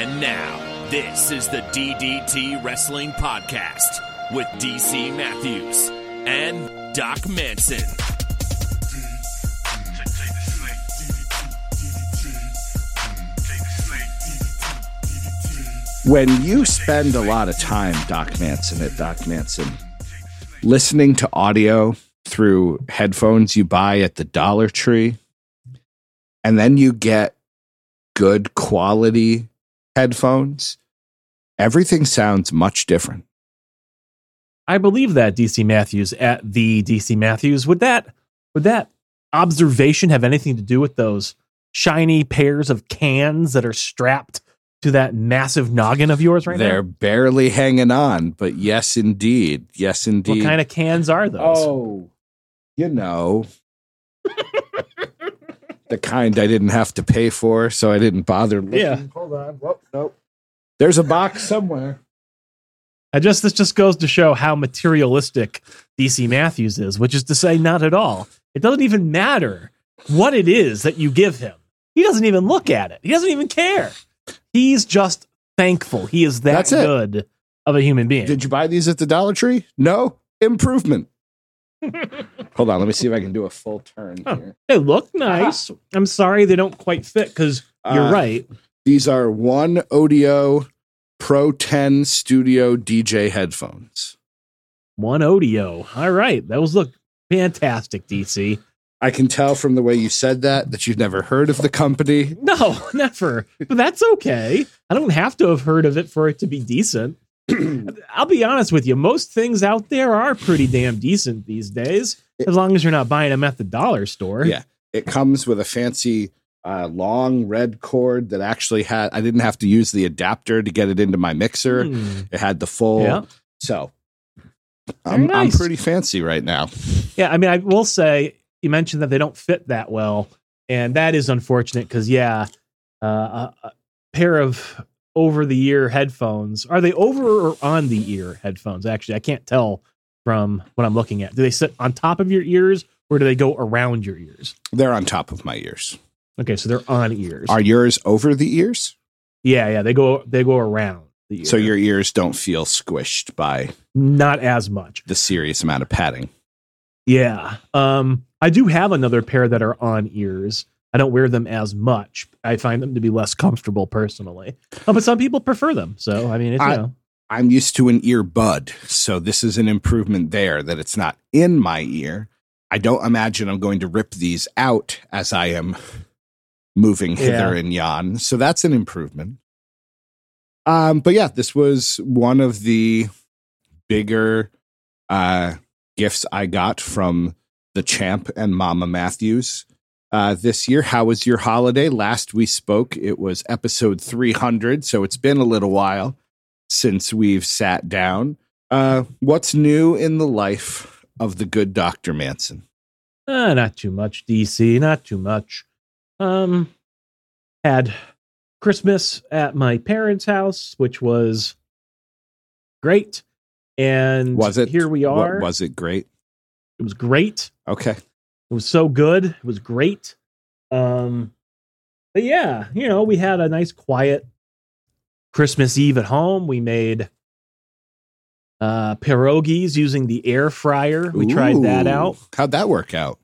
And now, this is the DDT Wrestling Podcast with DC Matthews and Doc Manson. When you spend a lot of time, Doc Manson at Doc Manson, listening to audio through headphones you buy at the Dollar Tree, and then you get good quality headphones, everything sounds much different. I believe that DC Matthews at the DC Matthews. Would that would that observation have anything to do with those shiny pairs of cans that are strapped to that massive noggin of yours right now? They're barely hanging on, but yes, indeed. Yes, indeed. What kind of cans are those? Oh, you know, the kind I didn't have to pay for, so I didn't bother. Looking. Yeah. hold on. Whoop, nope. There's a box somewhere. I just this just goes to show how materialistic DC Matthews is, which is to say, not at all. It doesn't even matter what it is that you give him. He doesn't even look at it. He doesn't even care. He's just thankful. He is that That's good of a human being. Did you buy these at the Dollar Tree? No. Improvement. Hold on. Let me see if I can do a full turn Huh. here. they look nice. I'm sorry they don't quite fit because you're Uh, right. These are OneOdio Pro 10 Studio DJ headphones. OneOdio. All right. Those look fantastic, DC. I can tell from the way you said that that you've never heard of the company. No, never. But that's okay. I don't have to have heard of it for it to be decent. I'll be honest with you. Most things out there are pretty damn decent these days, as long as you're not buying them at the dollar store. Yeah. It comes with a fancy uh, long red cord that actually had, I didn't have to use the adapter to get it into my mixer. Hmm. It had the full. Yeah. So I'm, Very I'm pretty fancy right now. Yeah. I mean, I will say you mentioned that they don't fit that well, and that is unfortunate because yeah, uh, a, a pair of over the ear headphones are they over or on the ear headphones? Actually, I can't tell from what I'm looking at. Do they sit on top of your ears or do they go around your ears? They're on top of my ears. Okay, so they're on ears. Are yours over the ears? yeah, yeah, they go they go around the ear. So your ears don't feel squished by not as much. the serious amount of padding. Yeah. Um I do have another pair that are on ears. I don't wear them as much. I find them to be less comfortable personally. Oh, but some people prefer them. So I mean, it's, I- you know, I'm used to an earbud, so this is an improvement there that it's not in my ear. I don't imagine I'm going to rip these out as I am moving hither Yeah. and yon. So that's an improvement. Um, but yeah, this was one of the bigger uh, gifts I got from the champ and Mama Matthews uh, this year. How was your holiday? Last we spoke, it was episode 300, so it's been a little while since we've sat down. Uh, what's new in the life of the good Dr. Manson? uh, not too much DC, not too much. Um had Christmas at my parents' house, which was great. And Was it? here we are. was it great? it was great. Okay. It was so good. It was great. Um, but yeah, you know, we had a nice quiet Christmas Eve at home. We made uh pierogies using the air fryer. We tried that out. How'd that work out?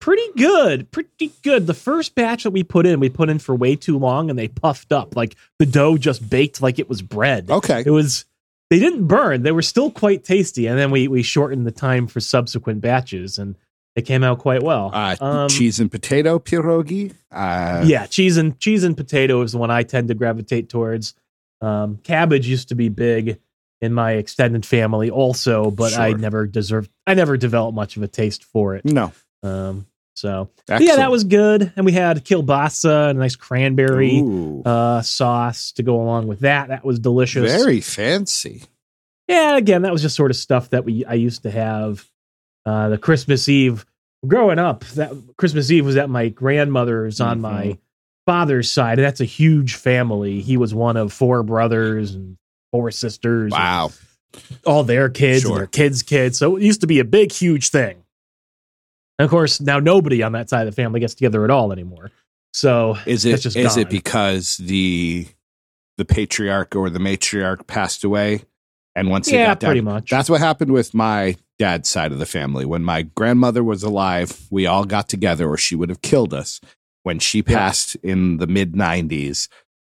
Pretty good. Pretty good. The first batch that we put in, we put in for way too long and they puffed up. Like the dough just baked like it was bread. Okay. It was they didn't burn. They were still quite tasty. And then we we shortened the time for subsequent batches and it came out quite well. Uh, Um, cheese and potato pierogi. Uh, yeah, cheese and cheese and potato is the one I tend to gravitate towards. Um, cabbage used to be big in my extended family, also, but I never deserved. I never developed much of a taste for it. No. Um, so yeah, that was good. And we had kielbasa and a nice cranberry uh, sauce to go along with that. That was delicious. very fancy. yeah. Again, that was just sort of stuff that we I used to have. Uh, the Christmas Eve growing up, that Christmas Eve was at my grandmother's on Mhm. my father's side. And that's a huge family. He was one of four brothers and four sisters. Wow. all their kids Sure. and their kids' kids. So it used to be a big, huge thing. And of course, now nobody on that side of the family gets together at all anymore. So Is it just is it because the the patriarch or the matriarch passed away. And once he yeah, got down, pretty much. that's what happened with my dad's side of the family. When my grandmother was alive, we all got together, or she would have killed us. When she Yeah. passed in the mid 90s,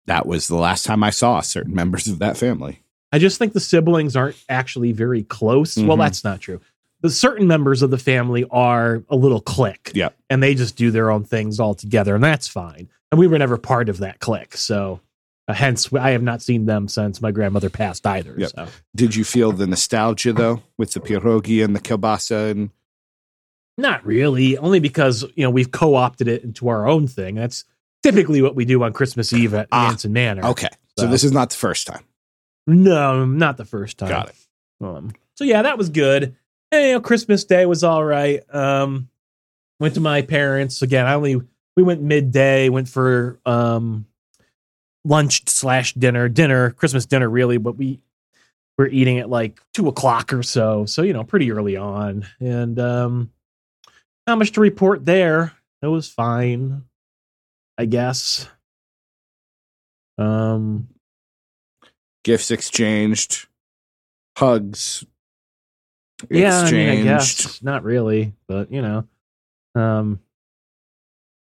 that was the last time I saw certain members of that family. I just think the siblings aren't actually very close. Well, Mhm. that's not true. The certain members of the family are a little clique. Yeah. And they just do their own things all together, and that's fine. And we were never part of that clique. So uh, hence I have not seen them since my grandmother passed either. Yep. So Did you feel the nostalgia though with the pierogi and the kielbasa and not really, only because you know we've co-opted it into our own thing. That's typically what we do on Christmas Eve at Ah, Manson Manor. okay? So, So- this is not the first time. No, not the first time. Got it. Um, so yeah, that was good. And, you know, Christmas Day was all right. Um, went to my parents again. I only we went midday. Went for um lunch slash dinner. Dinner, Christmas dinner, really. But we were eating at like two o'clock or so. So you know, pretty early on. And um, not much to report there. It was fine, I guess. Um, Gifts exchanged, hugs yeah, I mean, I guess not really, but you know, um,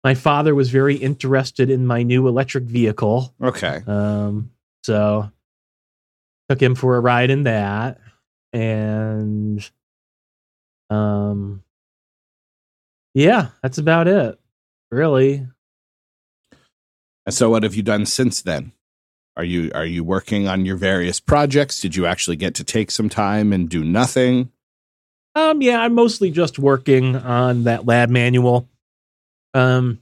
my father was very interested in my new electric vehicle, Okay. um, so took him for a ride in that, and um, yeah, that's about it, really. And so, what have you done since then? Are you are you working on your various projects? Did you actually get to take some time and do nothing? Um, yeah, I'm mostly just working on that lab manual. Um,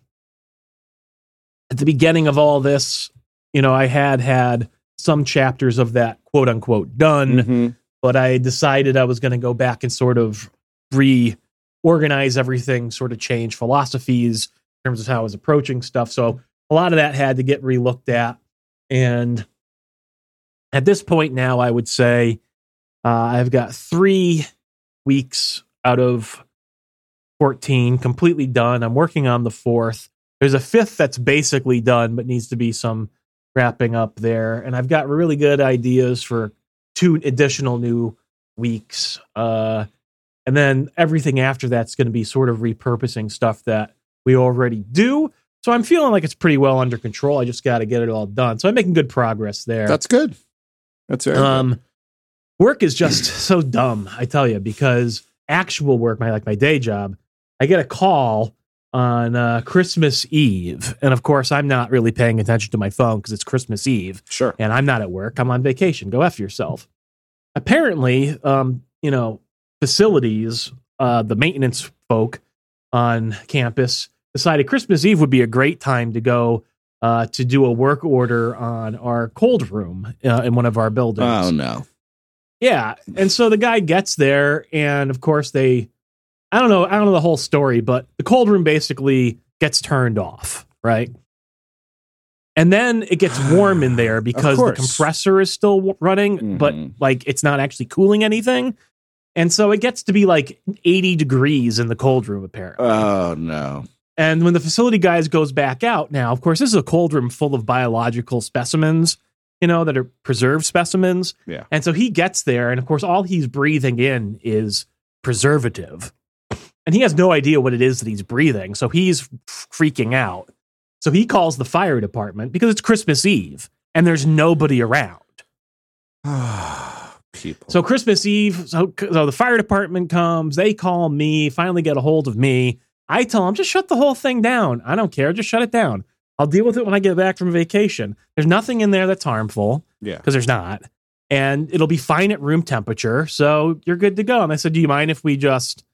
at the beginning of all this, you know, I had had some chapters of that quote unquote done, Mhm. but I decided I was going to go back and sort of reorganize everything, sort of change philosophies in terms of how I was approaching stuff. So a lot of that had to get relooked at. And at this point now, I would say uh, I've got three weeks out of 14 completely done. I'm working on the fourth. There's a fifth that's basically done, but needs to be some wrapping up there. And I've got really good ideas for two additional new weeks. Uh, and then everything after that's going to be sort of repurposing stuff that we already do. So I'm feeling like it's pretty well under control. I just got to get it all done. So I'm making good progress there. That's good. That's good. Um, work is just so dumb, I tell you, because actual work, my like my day job, I get a call on uh, Christmas Eve, and of course, I'm not really paying attention to my phone because it's Christmas Eve, Sure. and I'm not at work. I'm on vacation. Go f yourself. Apparently, um, you know, facilities, uh, the maintenance folk on campus decided Christmas Eve would be a great time to go uh, to do a work order on our cold room uh, in one of our buildings. Oh no. Yeah. And so the guy gets there, and of course, they, I don't know, I don't know the whole story, but the cold room basically gets turned off, right? And then it gets warm in there because the compressor is still w- running, but Mhm. like it's not actually cooling anything. And so it gets to be like 80 degrees in the cold room, apparently. Oh no. And when the facility guys goes back out now, of course, this is a cold room full of biological specimens, you know, that are preserved specimens. Yeah. And so he gets there, and of course, all he's breathing in is preservative. And he has no idea what it is that he's breathing. So he's freaking out. So he calls the fire department because it's Christmas Eve and there's nobody around. People. So Christmas Eve, so, so the fire department comes, they call me, finally get a hold of me. I tell them, just shut the whole thing down. I don't care, just shut it down. I'll deal with it when I get back from vacation. There's nothing in there that's harmful yeah. because there's not. And it'll be fine at room temperature. So you're good to go. And I said, Do you mind if we just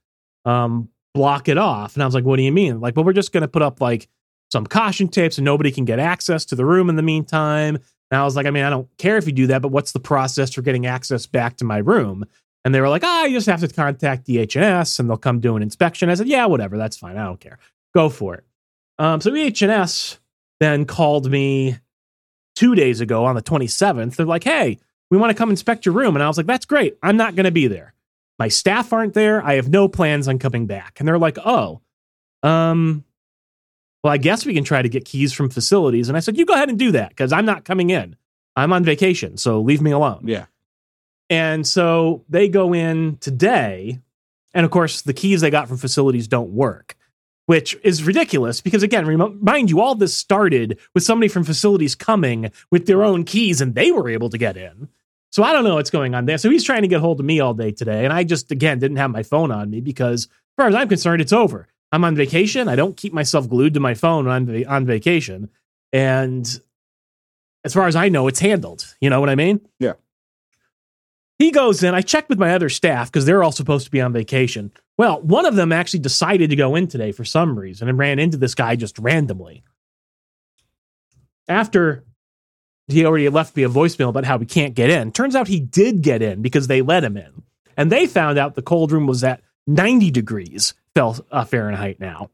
um, block it off? And I was like, What do you mean? Like, well, we're just going to put up like some caution tapes and nobody can get access to the room in the meantime. And I was like, I mean, I don't care if you do that, but what's the process for getting access back to my room? And they were like, ah, you just have to contact EHS and they'll come do an inspection. I said, yeah, whatever, that's fine. I don't care. Go for it. Um, so EHS then called me two days ago on the 27th. They're like, hey, we want to come inspect your room. And I was like, that's great. I'm not going to be there. My staff aren't there. I have no plans on coming back. And they're like, oh, um, well, I guess we can try to get keys from facilities. And I said, you go ahead and do that because I'm not coming in. I'm on vacation, so leave me alone. Yeah. And so they go in today, and of course, the keys they got from facilities don't work, which is ridiculous because, again, rem- mind you, all this started with somebody from facilities coming with their own keys and they were able to get in. So I don't know what's going on there. So he's trying to get hold of me all day today. And I just, again, didn't have my phone on me because, as far as I'm concerned, it's over. I'm on vacation. I don't keep myself glued to my phone on, on vacation. And as far as I know, it's handled. You know what I mean? Yeah. He goes in. I checked with my other staff because they're all supposed to be on vacation. Well, one of them actually decided to go in today for some reason and ran into this guy just randomly. After he already left me a voicemail about how he can't get in, turns out he did get in because they let him in. And they found out the cold room was at 90 degrees uh, Fahrenheit now.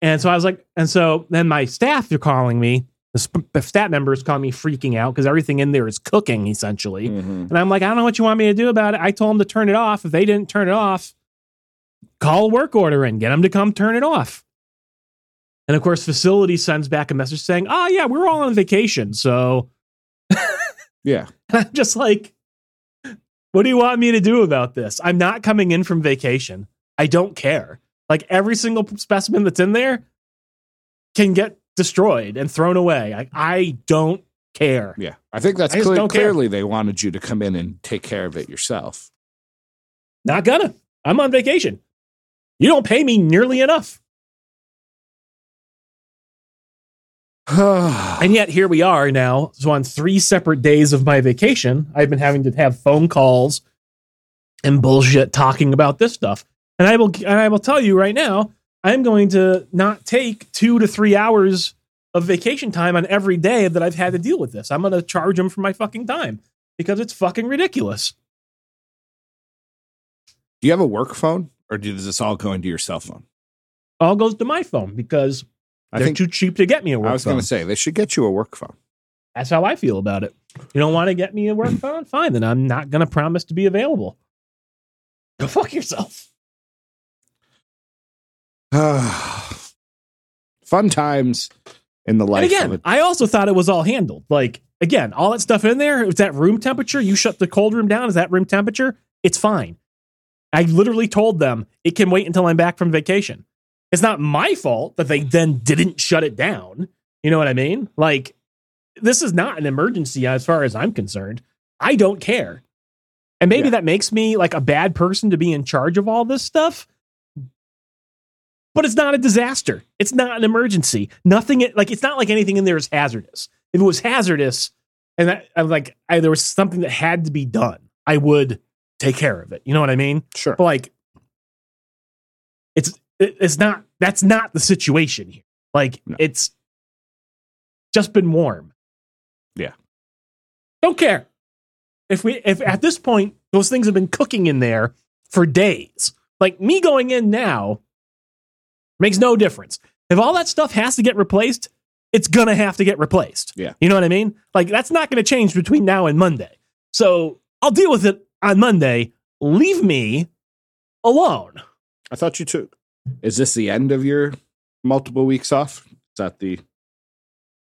And so I was like, and so then my staff are calling me. The, staff members call me freaking out because everything in there is cooking essentially. Mhm. And I'm like, I don't know what you want me to do about it. I told them to turn it off. If they didn't turn it off, call a work order and get them to come turn it off. And of course, facility sends back a message saying, "Oh yeah, we're all on vacation." So Yeah. I'm just like, what do you want me to do about this? I'm not coming in from vacation. I don't care. Like every single specimen that's in there can get destroyed and thrown away. I, I don't care. Yeah. I think that's I just cle- don't care. clearly they wanted you to come in and take care of it yourself. Not gonna. I'm on vacation. You don't pay me nearly enough. And yet here we are now. So on three separate days of my vacation, I've been having to have phone calls and bullshit talking about this stuff. And I will and I will tell you right now, I'm going to not take two to three hours of vacation time on every day that I've had to deal with this. I'm going to charge them for my fucking time because it's fucking ridiculous. Do you have a work phone or does this all go into your cell phone? All goes to my phone because I they're think too cheap to get me a work phone. I was going to say they should get you a work phone. That's how I feel about it. You don't want to get me a work phone? Fine, then I'm not going to promise to be available. Go fuck yourself. Fun times in the life and again, of it. I also thought it was all handled. Like, again, all that stuff in there, it's that room temperature. You shut the cold room down, is that room temperature? It's fine. I literally told them it can wait until I'm back from vacation. It's not my fault that they then didn't shut it down. You know what I mean? Like, this is not an emergency as far as I'm concerned. I don't care. And maybe Yeah. that makes me like a bad person to be in charge of all this stuff. But it's not a disaster. It's not an emergency. Nothing like it's not like anything in there is hazardous. If it was hazardous and that, I'm like I, there was something that had to be done, I would take care of it. You know what I mean? Sure. But like, it's it, it's not. That's not the situation here. Like No. it's just been warm. Yeah. Don't care if we if at this point those things have been cooking in there for days. Like me going in now makes no difference. If all that stuff has to get replaced, it's gonna have to get replaced. Yeah. You know what I mean? Like that's not gonna change between now and Monday. So I'll deal with it on Monday. Leave me alone. I thought you took. Is this the end of your multiple weeks off? Is that the?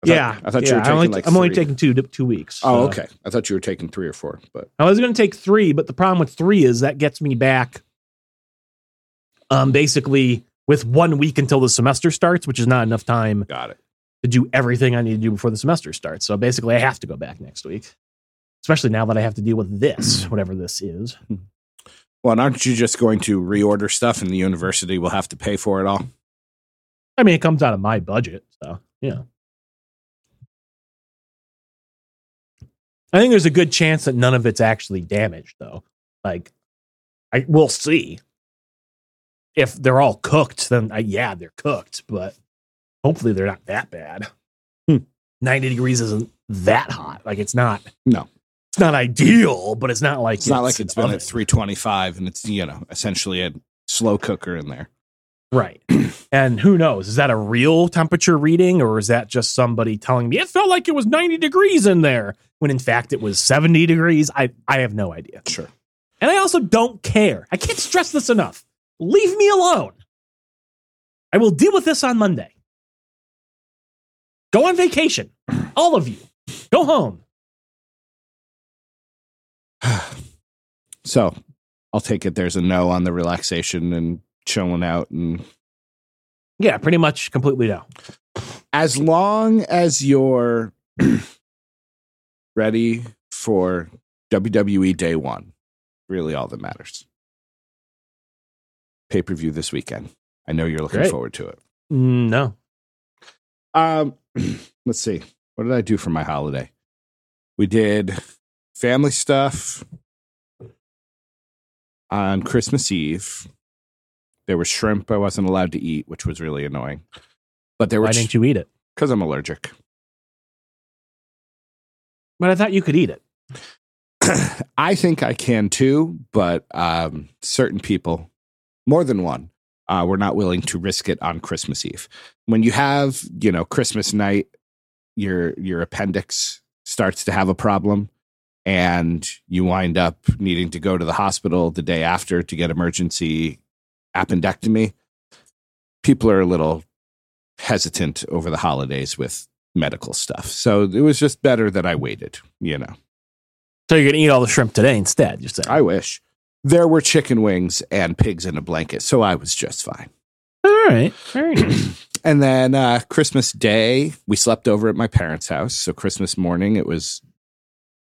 I thought- yeah, I thought yeah, you were taking only, like. I'm only taking two two weeks. Oh, so. okay. I thought you were taking three or four, but I was going to take three, but the problem with three is that gets me back, um, basically with one week until the semester starts, which is not enough time got it. to do everything I need to do before the semester starts. So basically, I have to go back next week, especially now that I have to deal with this, whatever this is. Well, aren't you just going to reorder stuff, and the university will have to pay for it all? I mean, it comes out of my budget, so yeah. I think there's a good chance that none of it's actually damaged, though. Like, I we'll see. If they're all cooked, then uh, yeah, they're cooked, but hopefully they're not that bad. Hmm. 90 degrees isn't that hot. Like, it's not. No. It's not ideal, but it's not like It's not like it's been oven. at 325 and it's, you know, essentially a slow cooker in there. Right. and who knows? Is that a real temperature reading or is that just somebody telling me it felt like it was 90 degrees in there when in fact it was 70 degrees? I, I have no idea. Sure. And I also don't care. I can't stress this enough. Leave me alone. I will deal with this on Monday. Go on vacation. All of you. Go home. so I'll take it. There's a no on the relaxation and chilling out and Yeah, pretty much completely no. as long as you're ready for WWE day one, really all that matters. Pay per view this weekend. I know you're looking Great. forward to it. Mm, No. Um, let's see. What did I do for my holiday? We did family stuff on Christmas Eve. There was shrimp I wasn't allowed to eat, which was really annoying. But there were Why didn't you eat it? because I'm allergic. But I thought you could eat it. I think I can too, but um, certain people, more than one, uh, were not willing to risk it on Christmas Eve. When you have, you know, Christmas night, your your appendix starts to have a problem, and you wind up needing to go to the hospital the day after to get emergency appendectomy. People are a little hesitant over the holidays with medical stuff, so it was just better that I waited. You know. So you're going to eat all the shrimp today instead, you said. I wish. There were chicken wings and pigs in a blanket, so I was just fine. all right. Very nice. And then uh, Christmas Day, we slept over at my parents' house. So Christmas morning, it was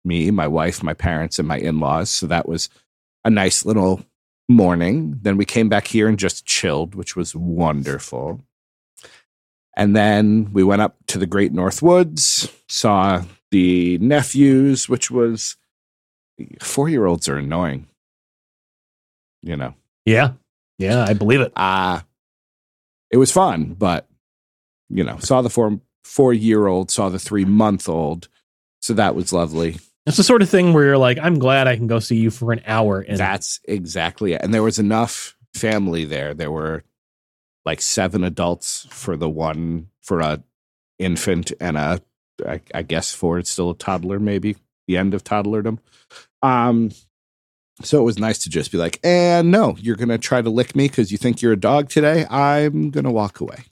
me, my wife, my parents, and my in laws. So that was a nice little morning. Then we came back here and just chilled, which was wonderful. And then we went up to the Great North Woods, saw the nephews, which was four year olds are annoying. You know, yeah. Yeah, I believe it. uh it was fun but you know saw the four four year old saw the three month old so that was lovely It's the sort of thing where you're like, I'm glad I can go see you for an hour. And that's exactly it. And there was enough family there. There were like seven adults for the one for a infant and a i, I guess for it's still a toddler maybe. The end of toddlerdom. Um so it was nice to just be like and no you're gonna try to lick me because you think you're a dog today? I'm gonna walk away.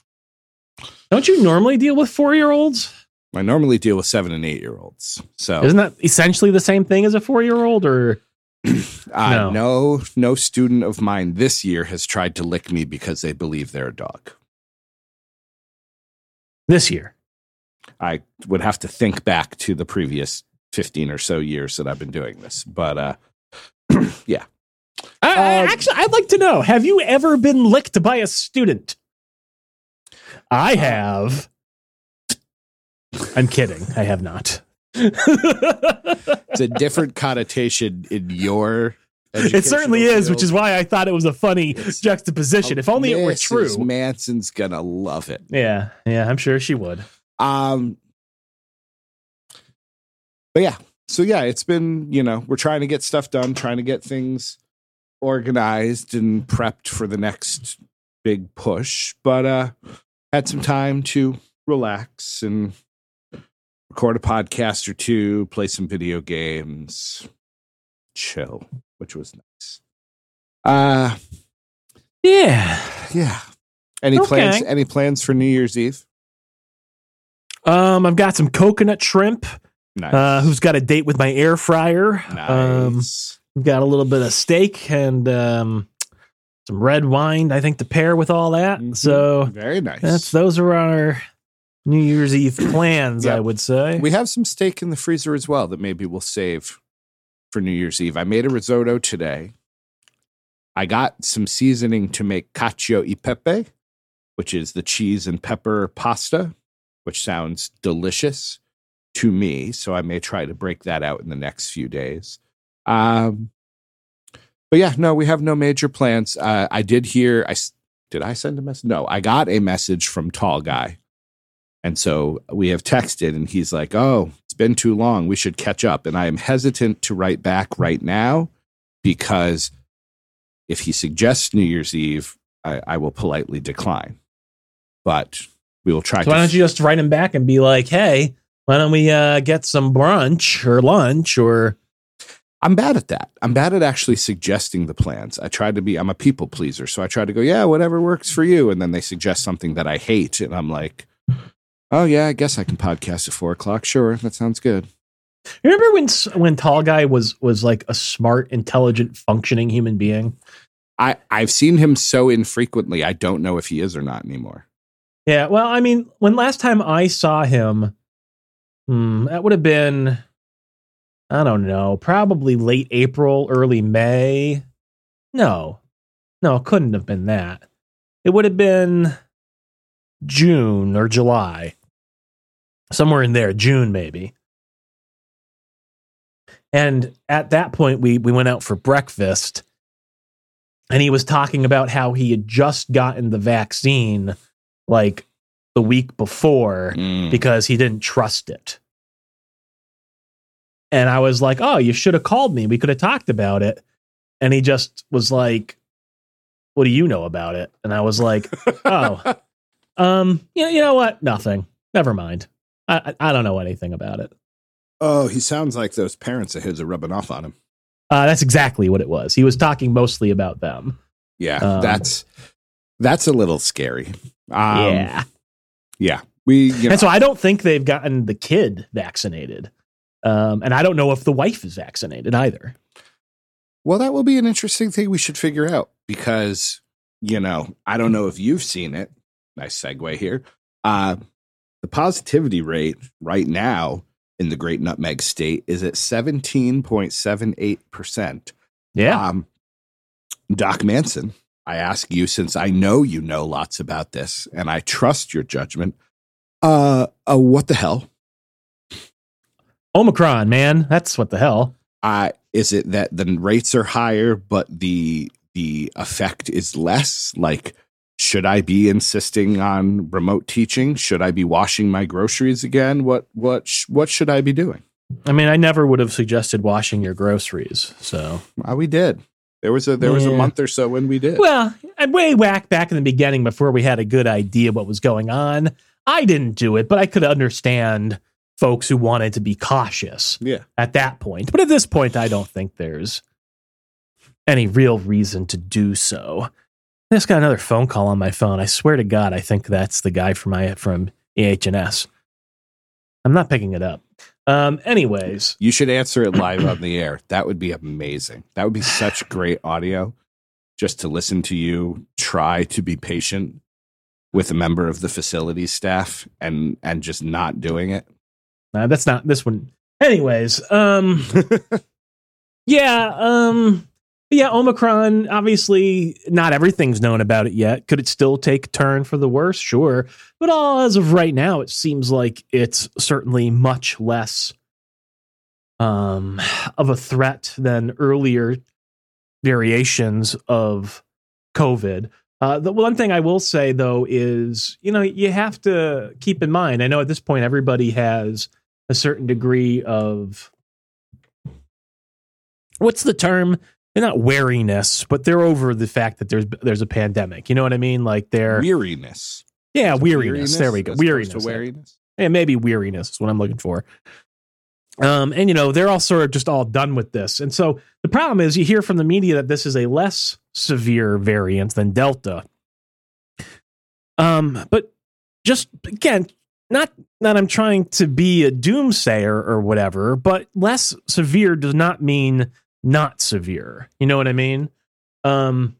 Don't you normally deal with four year olds? I normally deal with seven and eight year olds. So Isn't that essentially the same thing as a four year old? Or uh, no. no, no student of mine this year has tried to lick me because they believe they're a dog. this year? I would have to think back to the previous fifteen or so years that I've been doing this, but uh, yeah, I, I- Um, actually, I'd like to know have you ever been licked by a student? I have. I'm kidding. I have not. it's a different connotation in your. it certainly educational is, which is why I thought it was a funny It's- juxtaposition. If only it were true. Manson's gonna love it. Yeah, yeah, I'm sure she would. Um, but yeah, so yeah, it's been you know we're trying to get stuff done, trying to get things organized and prepped for the next big push. But uh, had some time to relax and record a podcast or two, play some video games, chill, which was nice. Uh, Yeah. yeah. Any Okay. plans? Any plans for New Year's Eve? Um, I've got some coconut shrimp. Nice. Uh, who's got a date with my air fryer? Um, nice. we've got a little bit of steak and um, some red wine. I think to pair with all that. Mhm. So very nice. that's those are our New Year's Eve plans. Yeah. I would say. we have some steak in the freezer as well that maybe we'll save for New Year's Eve. I made a risotto today. I got some seasoning to make cacio e pepe, which is the cheese and pepper pasta, which sounds delicious to me. So I may try to break that out in the next few days. Um, but yeah, no, we have no major plans. Uh, I did hear. I did I send a message? No, I got a message from Tall Guy, and so we have texted, and he's like, "Oh, it's been too long. We should catch up." And I am hesitant to write back right now because if he suggests New Year's Eve, I, I will politely decline. But we will try. So why don't you just write him back and be like, "Hey, why don't we uh, get some brunch or lunch or?" I'm bad at that. I'm bad at actually suggesting the plans. I try to be, I'm a people pleaser. So I try to go, yeah, whatever works for you. And then they suggest something that I hate. And I'm like, oh, yeah, I guess I can podcast at four o'clock. Sure. That sounds good. Remember when when tall guy was was like a smart, intelligent, functioning human being? I I've seen him so infrequently. I don't know if he is or not anymore. Yeah. Well, I mean, when last time I saw him, hmm, that would have been, I don't know, probably late April, early May. No, no, it couldn't have been that. It would have been June or July, somewhere in there, June maybe. And at that point, we we went out for breakfast, and he was talking about how he had just gotten the vaccine like the week before Mm. because he didn't trust it. And I was like, "Oh, you should have called me. We could have talked about it." And he just was like, "What do you know about it?" And I was like, "Oh, um, you know, you know what? Nothing. Never mind. I I don't know anything about it." Oh, he sounds like those parents of his are rubbing off on him. Uh, that's exactly what it was. He was talking mostly about them. Yeah, Um, that's that's a little scary. Um, yeah. yeah. We you know, and so I don't think they've gotten the kid vaccinated. Um, and I don't know if the wife is vaccinated either. well, that will be an interesting thing we should figure out because you know I don't know if you've seen it. Nice segue here. Uh, the positivity rate right now in the Great Nutmeg State is at seventeen point seven eight percent. Yeah. Um, Doc Manson, I ask you since I know you know lots about this and I trust your judgment. Uh, uh what the hell? Omicron, man. That's what the hell. Uh, is it that the rates are higher, but the the effect is less? Like, should I be insisting on remote teaching? Should I be washing my groceries again? What what sh- what should I be doing? I mean, I never would have suggested washing your groceries. So, Uh, we did. There was a there was a month or so when we did. well, and way back back in the beginning, before we had a good idea what was going on, I didn't do it, but I could understand folks who wanted to be cautious yeah. at that point. But at this point, I don't think there's any real reason to do so. I just got another phone call on my phone. I swear to God, I think that's the guy from my from EHS. I'm not picking it up. Um, anyways, You should answer it live on the air. That would be amazing. That would be such great audio just to listen to you try to be patient with a member of the facility staff and and just not doing it. uh, that's not this one. Anyways, um, yeah, um, yeah, Omicron. Obviously, not everything's known about it yet. Could it still take a turn for the worse? Sure, but all as of right now, it seems like it's certainly much less um, of a threat than earlier variations of COVID. Uh, the one thing I will say though is, you know, you have to keep in mind. I know at this point everybody has a certain degree of what's the term? They're not wariness, but they're over the fact that there's there's a pandemic. You know what I mean? Like they're Weariness. yeah, it weariness. There we go. Weariness. weariness. Yeah, maybe weariness is what I'm looking for. Um, and you know, they're all sort of just all done with this. And so the problem is you hear from the media that this is a less severe variant than Delta. Um, but just again, not that I'm trying to be a doomsayer or whatever, but less severe does not mean not severe. You know what I mean? Um,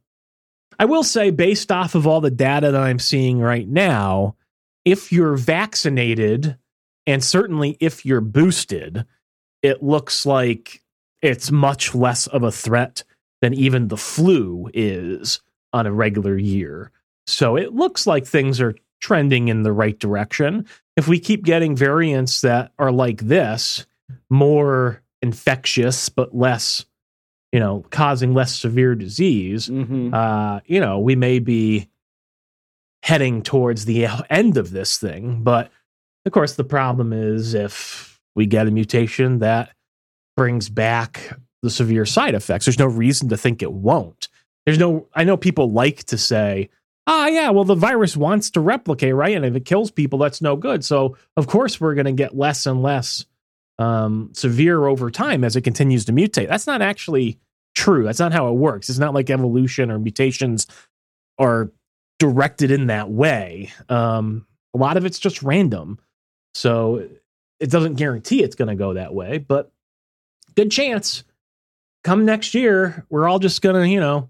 I will say, based off of all the data that I'm seeing right now, if you're vaccinated and certainly if you're boosted, it looks like it's much less of a threat than even the flu is on a regular year. So it looks like things are trending in the right direction. If we keep getting variants that are like this, more infectious but less, you know, causing less severe disease, Mm-hmm. uh, you know, we may be heading towards the end of this thing. But of course, the problem is if we get a mutation that brings back the severe side effects, there's no reason to think it won't. There's no, I know people like to say, ah, yeah, well, the virus wants to replicate, right? And if it kills people, that's no good. So, of course, we're going to get less and less um, severe over time as it continues to mutate. That's not actually true. That's not how it works. It's not like evolution or mutations are directed in that way. Um, a lot of it's just random. So it doesn't guarantee it's going to go that way, but good chance. Come next year, we're all just going to, you know,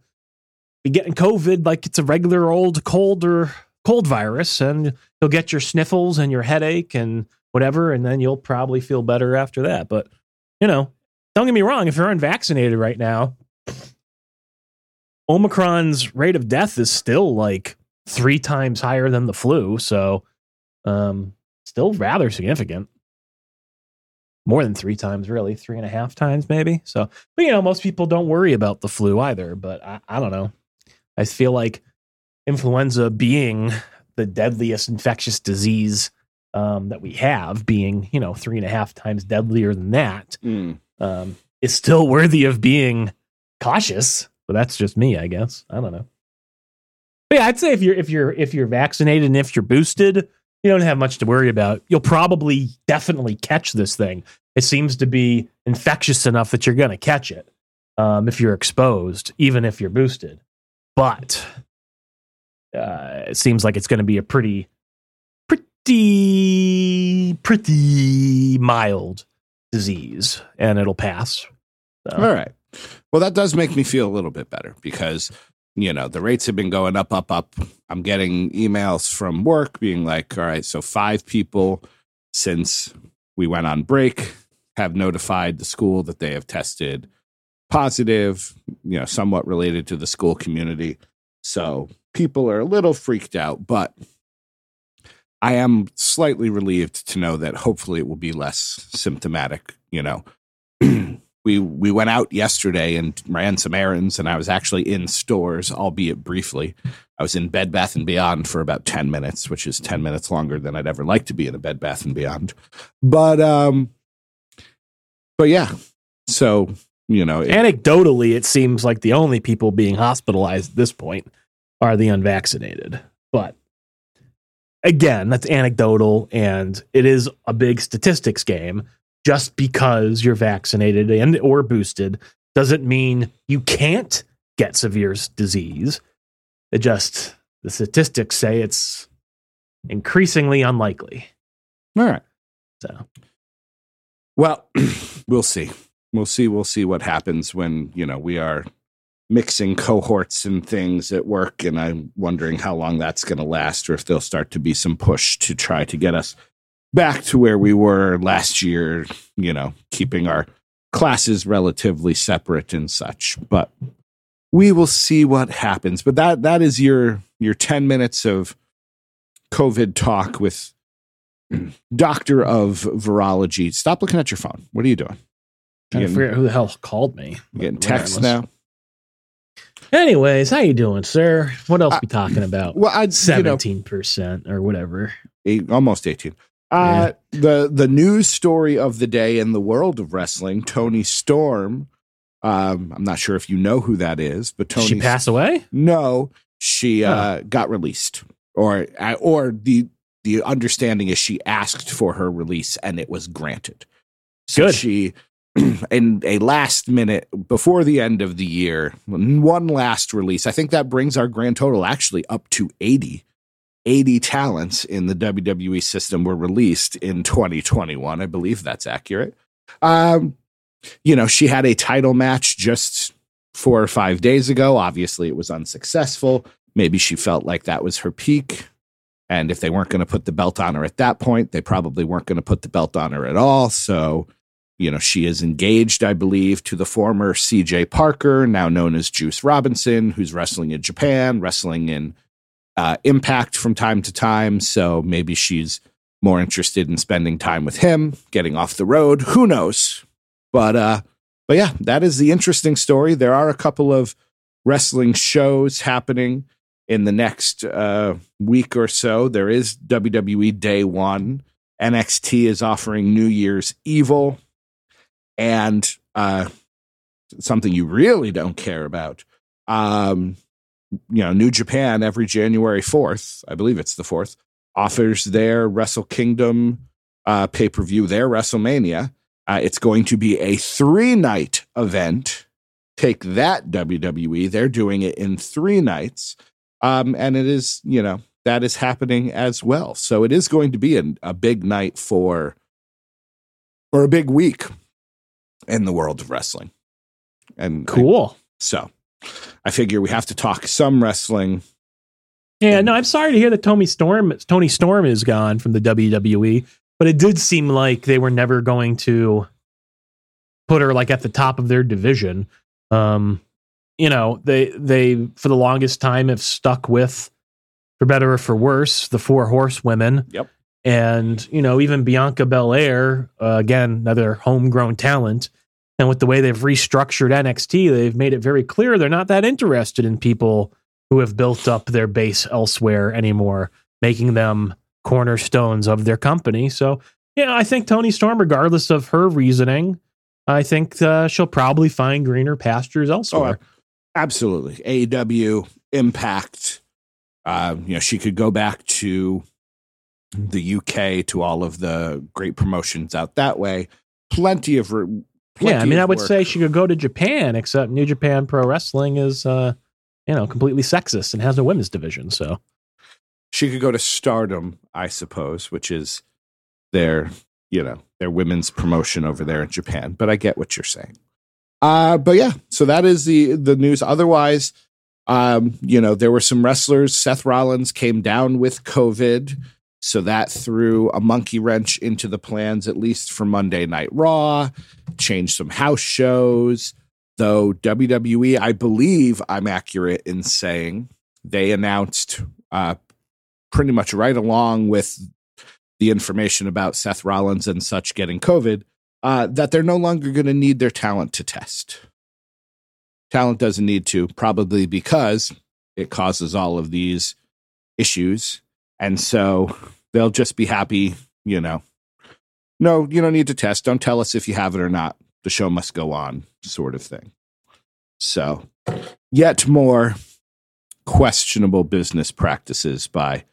be getting COVID like it's a regular old cold or cold virus, and you'll get your sniffles and your headache and whatever, and then you'll probably feel better after that. But, you know, don't get me wrong, if you're unvaccinated right now, Omicron's rate of death is still like three times higher than the flu. So, um, still rather significant. More than three times, really, three and a half times, maybe. So, but you know, most people don't worry about the flu either. But I, I don't know. I feel like influenza being the deadliest infectious disease um, that we have, being you know three and a half times deadlier than that, Mm. um, is still worthy of being cautious. But that's just me, I guess. I don't know. But yeah, I'd say if you're if you're if you're vaccinated and if you're boosted, you don't have much to worry about. You'll probably definitely catch this thing. It seems to be infectious enough that you're going to catch it um, if you're exposed, even if you're boosted. But uh, it seems like it's going to be a pretty, pretty, pretty mild disease, and it'll pass. So, All right. Well, that does make me feel a little bit better because, you know, the rates have been going up, up, up. I'm getting emails from work being like, all right, so five people since we went on break have notified the school that they have tested positive, you know, somewhat related to the school community. So people are a little freaked out, but I am slightly relieved to know that hopefully it will be less symptomatic, you know. we we went out yesterday and ran some errands and I was actually in stores, albeit briefly. I was in Bed Bath and Beyond for about 10 minutes, which is 10 minutes longer than I'd ever like to be in a Bed Bath and Beyond. But um but yeah. So, you know, it- anecdotally, it seems like the only people being hospitalized at this point are the unvaccinated. But again, that's anecdotal and it is a big statistics game. Just because you're vaccinated and or boosted doesn't mean you can't get severe disease. It just the statistics say it's increasingly unlikely. all right. So Well, we'll see. We'll see. We'll see what happens when, you know, we are mixing cohorts and things at work. And I'm wondering how long that's going to last or if there'll start to be some push to try to get us back to where we were last year, you know, keeping our classes relatively separate and such. But we will see what happens. But that that is your your 10 minutes of COVID talk with doctor of virology. Stop looking at your phone. What are you doing? trying to figure out who the hell called me. You getting texts now? Anyways, how you doing, sir? What else Uh, we talking about? Well, I you know, Seventeen percent or whatever. eight, almost 18. Uh, the the news story of the day in the world of wrestling, Toni Storm. Um, I'm not sure if you know who that is, but Toni she pass away? No, she uh, got released, or uh, or the the understanding is she asked for her release and it was granted. So Good. She in a last minute before the end of the year, one last release. I think that brings our grand total actually up to 80. 80 talents in the WWE system were released in 2021. I believe that's accurate. Um, you know, she had a title match just four or five days ago. Obviously, it was unsuccessful. Maybe she felt like that was her peak. And if they weren't going to put the belt on her at that point, they probably weren't going to put the belt on her at all. So, you know, she is engaged, I believe, to the former CJ Parker, now known as Juice Robinson, who's wrestling in Japan, wrestling in uh, Impact from time to time. So maybe she's more interested in spending time with him, getting off the road. Who knows? But uh, but yeah, that is the interesting story. There are a couple of wrestling shows happening in the next uh, week or so. There is WWE Day One. NXT is offering New Year's Evil, and uh, something you really don't care about. Um, you know, New Japan every January fourth, I believe it's the fourth, offers their Wrestle Kingdom uh, pay per view, their WrestleMania. Uh, it's going to be a three night event. Take that, WWE. They're doing it in three nights. Um, and it is, you know, that is happening as well. So it is going to be a big night for or a big week in the world of wrestling. And I- Cool. so I figure we have to talk some wrestling. Yeah, no, I'm sorry to hear that Toni Storm Toni Storm is gone from the WWE, but it did seem like they were never going to put her like at the top of their division. Um, you know, they they for the longest time have stuck with for better or for worse, the four horsewomen. Yep. And, you know, even Bianca Belair, uh, again, another homegrown talent. And with the way they've restructured NXT, they've made it very clear they're not that interested in people who have built up their base elsewhere anymore, making them cornerstones of their company. So, yeah, I think Toni Storm, regardless of her reasoning, I think uh, she'll probably find greener pastures elsewhere. Absolutely. AEW, Impact. Uh, you know, she could go back to the UK to all of the great promotions out that way. Plenty of. re- yeah, I mean, I would work. say she could go to Japan, except New Japan Pro Wrestling is, uh, you know, completely sexist and has a women's division. So, she could go to Stardom, I suppose, which is their, you know, their women's promotion over there in Japan. But I get what you're saying. Uh, but yeah, so that is the the news. Otherwise, um, you know, there were some wrestlers. Seth Rollins came down with COVID, so that threw a monkey wrench into the plans, at least for Monday Night Raw. Changed some house shows. Though WWE, I believe I'm accurate in saying they announced uh, pretty much right along with the information about Seth Rollins and such getting COVID, uh, that they're no longer going to need their talent to test. Talent doesn't need to, probably because it causes all of these issues. And so they'll just be happy, you know. No, you don't need to test. Don't tell us if you have it or not. The show must go on, sort of thing. So, yet more questionable business practices by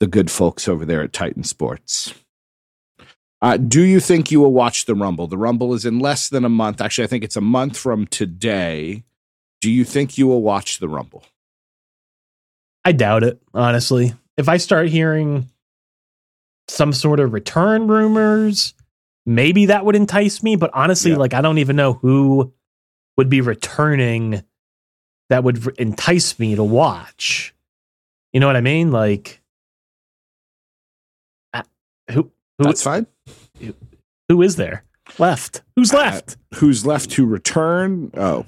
the good folks over there at Titan Sports. Uh, do you think you will watch the Rumble? The Rumble is in less than a month. Actually, I think it's a month from today. Do you think you will watch the Rumble? I doubt it, honestly. If I start hearing some sort of return rumors, maybe that would entice me. But honestly, Yeah. like, I don't even know who would be returning that would entice me to watch. You know what I mean? Like, uh, who who That's fine. who is there left? Who's Uh, left? Who's left to return? Oh,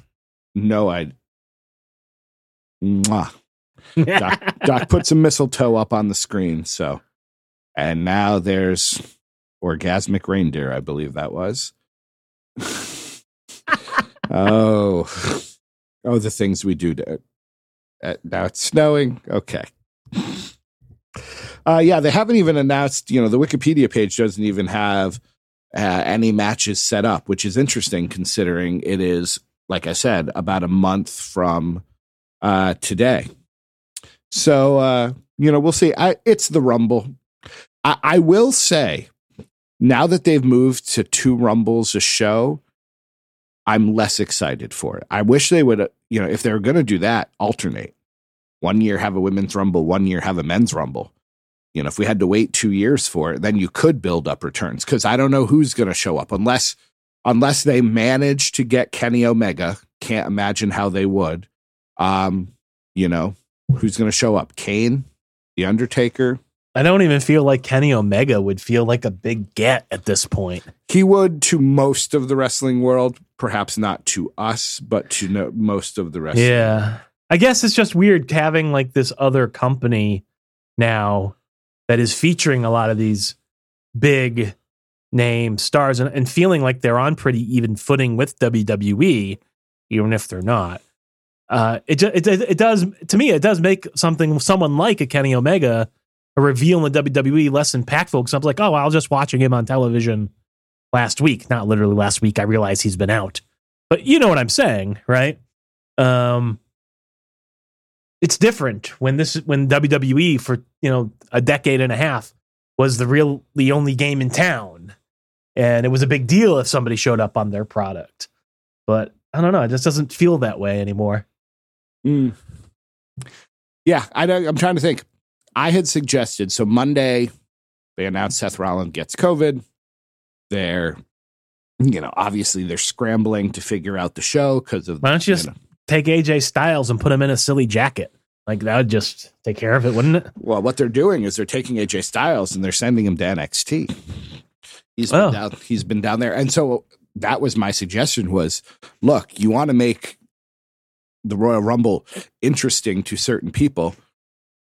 no, I. Mwah. Doc, Doc some mistletoe up on the screen. So, and now there's orgasmic reindeer. I believe that was. oh, oh, the things we do to. Uh, now it's snowing. Okay. Uh, yeah, they haven't even announced. You know, the Wikipedia page doesn't even have uh, any matches set up, which is interesting considering it is, like I said, about a month from uh, today. So uh, you know, we'll see. I, it's the Rumble. I, I will say, now that they've moved to two Rumbles a show, I'm less excited for it. I wish they would, uh, you know, if they're going to do that, alternate. One year have a women's Rumble, one year have a men's Rumble. You know, if we had to wait two years for it, then you could build up returns because I don't know who's going to show up unless unless they manage to get Kenny Omega. Can't imagine how they would. Um, you know, who's going to show up? Kane, The Undertaker. I don't even feel like Kenny Omega would feel like a big get at this point. He would to most of the wrestling world, perhaps not to us, but to no, most of the rest. Yeah. I guess it's just weird having like this other company now that is featuring a lot of these big name stars and, and feeling like they're on pretty even footing with WWE, even if they're not. Uh, it, it it does to me. It does make something someone like a Kenny Omega a reveal in the WWE less impactful. Because I'm like, oh, I was just watching him on television last week. Not literally last week. I realize he's been out, but you know what I'm saying, right? Um, it's different when this when WWE for you know a decade and a half was the real the only game in town, and it was a big deal if somebody showed up on their product. But I don't know, it just doesn't feel that way anymore. Mm. Yeah, I, I'm trying to think. I had suggested so Monday they announced Seth Rollins gets COVID. They're you know, obviously they're scrambling to figure out the show because of Why don't you just know, take AJ Styles and put him in a silly jacket? Like that would just take care of it, wouldn't it? well, what they're doing is they're taking AJ Styles and they're sending him to NXT. He's Oh. been down, he's been down there, and so that was my suggestion: was look, you want to make the Royal Rumble interesting to certain people,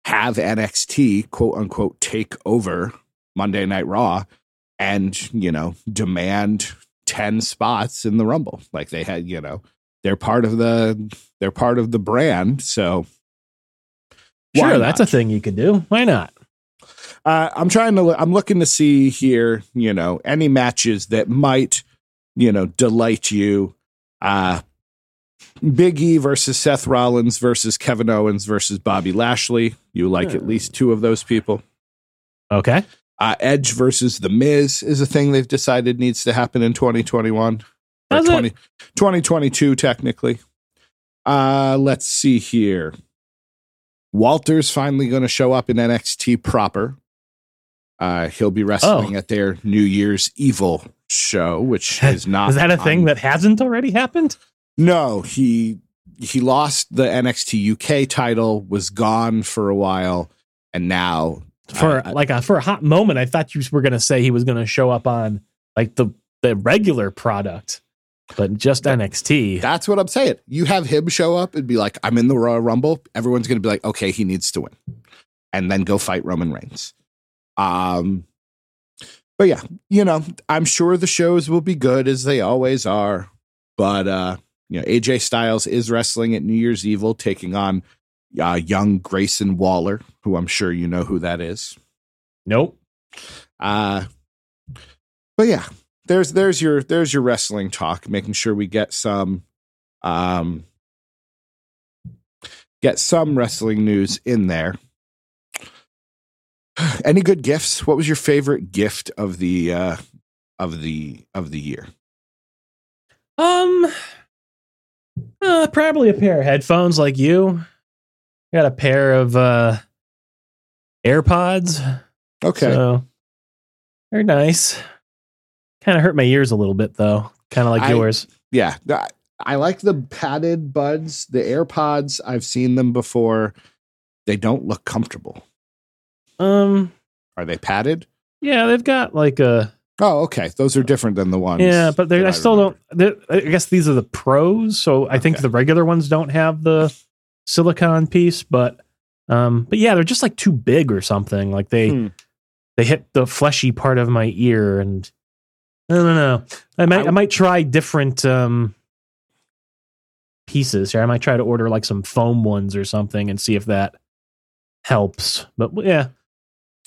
have NXT quote unquote take over Monday Night Raw, and you know demand ten spots in the Rumble, like they had, you know, they're part of the they're part of the brand, so. Sure, that's a thing you could do. Why not? Uh, I'm trying to. I'm looking to see here. You know, any matches that might, you know, delight you. Uh, Big E versus Seth Rollins versus Kevin Owens versus Bobby Lashley. You like at least two of those people. Okay. Uh, Edge versus The Miz is a thing they've decided needs to happen in 2021 or 20, 2022 technically. Uh, let's see here. Walter's finally going to show up in NXT proper. Uh, he'll be wrestling Oh. at their New Year's Evil show, which is not. Is that a thing that hasn't already happened? No, he he lost the NXT UK title, was gone for a while, and now For like a for a hot moment, I thought you were going to say he was going to show up on like the the regular product, but just NXT. That's what I'm saying. You have him show up and be like, I'm in the Royal Rumble. Everyone's going to be like, okay, he needs to win. And then go fight Roman Reigns. Um, but yeah, you know, I'm sure the shows will be good as they always are. But, uh, you know, AJ Styles is wrestling at New Year's Evil, taking on uh, young Grayson Waller, who I'm sure you know who that is. Nope. Uh, but yeah, there's there's your there's your wrestling talk, making sure we get some um get some wrestling news in there. Any good gifts? What was your favorite gift of the uh of the of the year? Um, uh, probably a pair of headphones like you. Got a pair of uh AirPods. Okay. So they're nice. Kind of hurt my ears a little bit though. Kind of like I- yours. yeah. I, I like the padded buds, the AirPods. I've seen them before. They don't look comfortable. Um, Are they padded? yeah, they've got like a Oh, okay. Those are different than the ones. yeah, but they that I still remember. don't. I guess these are the pros. So I think the regular ones don't have the silicon piece, but um, but yeah, they're just like too big or something. Like they Hmm. they hit the fleshy part of my ear, and I don't know. I might I, I- might try different um pieces here. I might try to order like some foam ones or something and see if that helps. But yeah,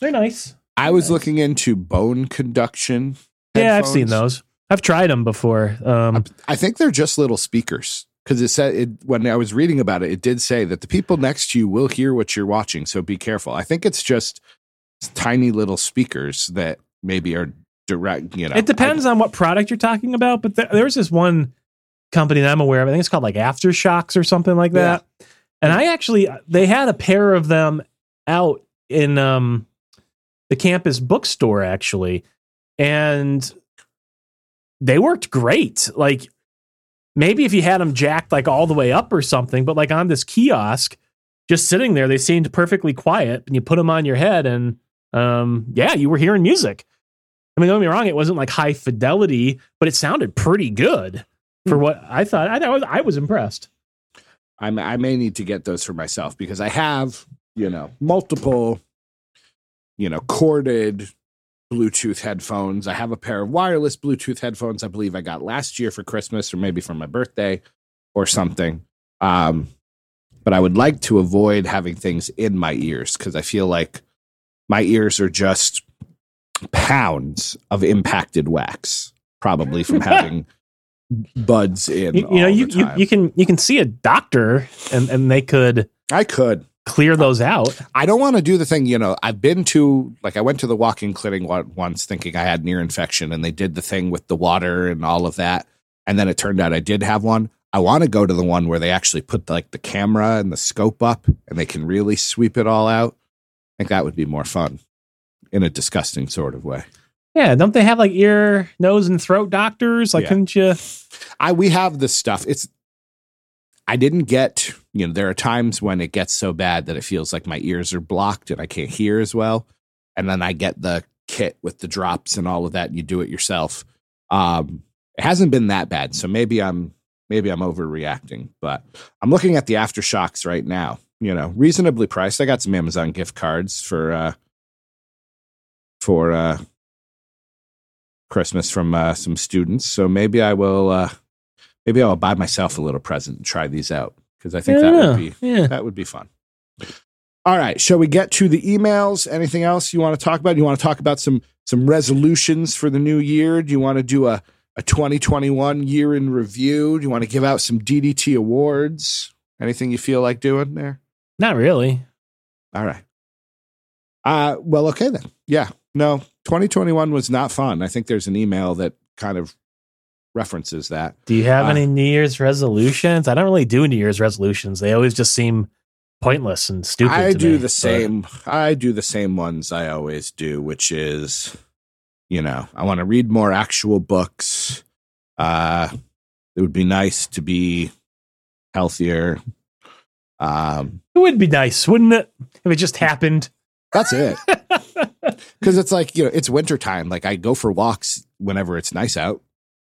they're nice. I was looking into bone conduction. Yeah, I've seen those. I've tried them before. Um, I think they're just little speakers because it said it, when I was reading about it, it did say that the people next to you will hear what you're watching, so be careful. I think it's just tiny little speakers that maybe are direct. You know, it depends on what product you're talking about, but th- there's this one company that I'm aware of. I think it's called like AfterShokz or something like that. And I actually they had a pair of them out in um the campus bookstore actually, and they worked great. Like maybe if you had them jacked like all the way up or something, but like on this kiosk, just sitting there, they seemed perfectly quiet. And you put them on your head, and um, yeah, you were hearing music. I mean, don't get me wrong; it wasn't like high fidelity, but it sounded pretty good for what I thought. I, I was I was impressed. I may, I may need to get those for myself because I have, you know, multiple, you know, corded Bluetooth headphones. I have a pair of wireless Bluetooth headphones I believe I got last year for Christmas or maybe for my birthday or something. Um, but I would like to avoid having things in my ears because I feel like my ears are just pounds of impacted wax, probably from having buds in. You, you know, you, you you can you can see a doctor, and and they could I could. Clear those out. I don't want to do the thing, you know, I've been to, like, I went to the walk in clinic once thinking I had an ear infection and they did the thing with the water and all of that. And then it turned out I did have one. I want to go to the one where they actually put, like, the camera and the scope up and they can really sweep it all out. I think that would be more fun in a disgusting sort of way. Yeah, don't they have like ear, nose, and throat doctors? Like, Yeah. couldn't you? I we have this stuff. It's I didn't get, you know, there are times when it gets so bad that it feels like my ears are blocked and I can't hear as well. And then I get the kit with the drops and all of that and you do it yourself. Um it hasn't been that bad. So maybe I'm maybe I'm overreacting, but I'm looking at the AfterShokz right now. You know, reasonably priced. I got some Amazon gift cards for uh for uh Christmas from uh, some students. So maybe I will uh maybe I'll buy myself a little present and try these out because I think that would be yeah. that would be fun. All right, shall we get to the emails? Anything else you want to talk about? You want to talk about some some resolutions for the new year? Do you want to do a a 2021 year in review? Do you want to give out some DDT awards? Anything you feel like doing there? Not really. All right. Uh well, okay then. Yeah. No, 2021 was not fun. I think there's an email that kind of references that. Do you have Uh, any New Year's resolutions? I don't really do New Year's resolutions. They always just seem pointless and stupid. I do me, the but- same. I do the same ones I always do, which is, you know, I want to read more actual books. Uh, it would be nice to be healthier. Um, It would be nice, wouldn't it? If it just happened. that's it. Because it's like you know, it's wintertime. Like I go for walks whenever it's nice out.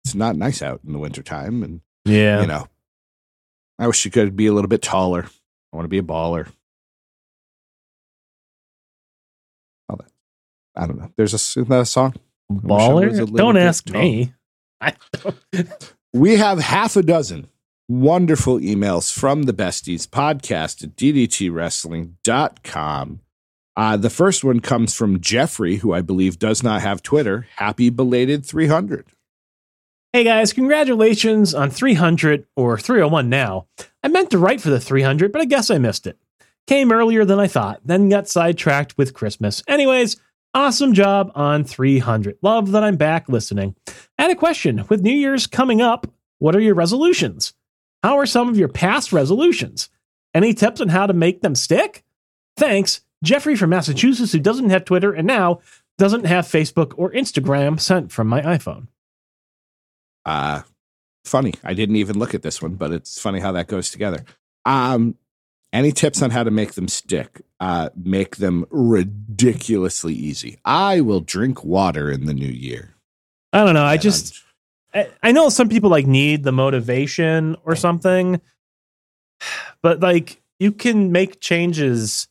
It's not nice out in the wintertime, and Yeah. you know, I wish you could be a little bit taller. I want to be a baller. All that. I don't know. There's a, that a song. was a Baller? Don't ask tall. me. Don't. We have half a dozen wonderful emails from the Besties podcast at ddtwrestling.com. Uh, the first one comes from Jeffrey, who I believe does not have Twitter. Happy belated 300. Hey guys, congratulations on 300 or 301 now. I meant to write for the 300, but I guess I missed it. Came earlier than I thought, then got sidetracked with Christmas. Anyways, awesome job on 300. Love that I'm back listening. I had a question. With New Year's coming up, what are your resolutions? How are some of your past resolutions? Any tips on how to make them stick? Thanks, Jeffrey from Massachusetts, who doesn't have Twitter and now doesn't have Facebook or Instagram sent from my iPhone. Uh, funny. I didn't even look at this one, but it's funny how that goes together. Um, any tips on how to make them stick? Uh, make them ridiculously easy. I will drink water in the new year. I don't know. I And just I, I know some people like need the motivation or something, but like you can make changes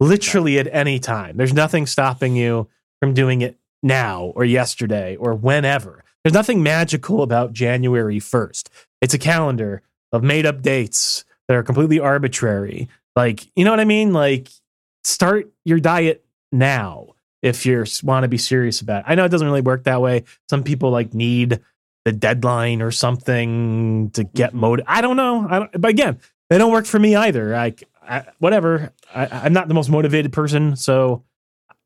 literally at any time. There's nothing stopping you from doing it now or yesterday or whenever. There's nothing magical about January 1st. It's a calendar of made up dates that are completely arbitrary. Like, you know what I mean? Like, start your diet now if you want to be serious about it. I know it doesn't really work that way. Some people like need the deadline or something to get Mhm. motivated. I don't know. I don't, but again, they don't work for me either. Like, I, whatever. I, I'm not the most motivated person, so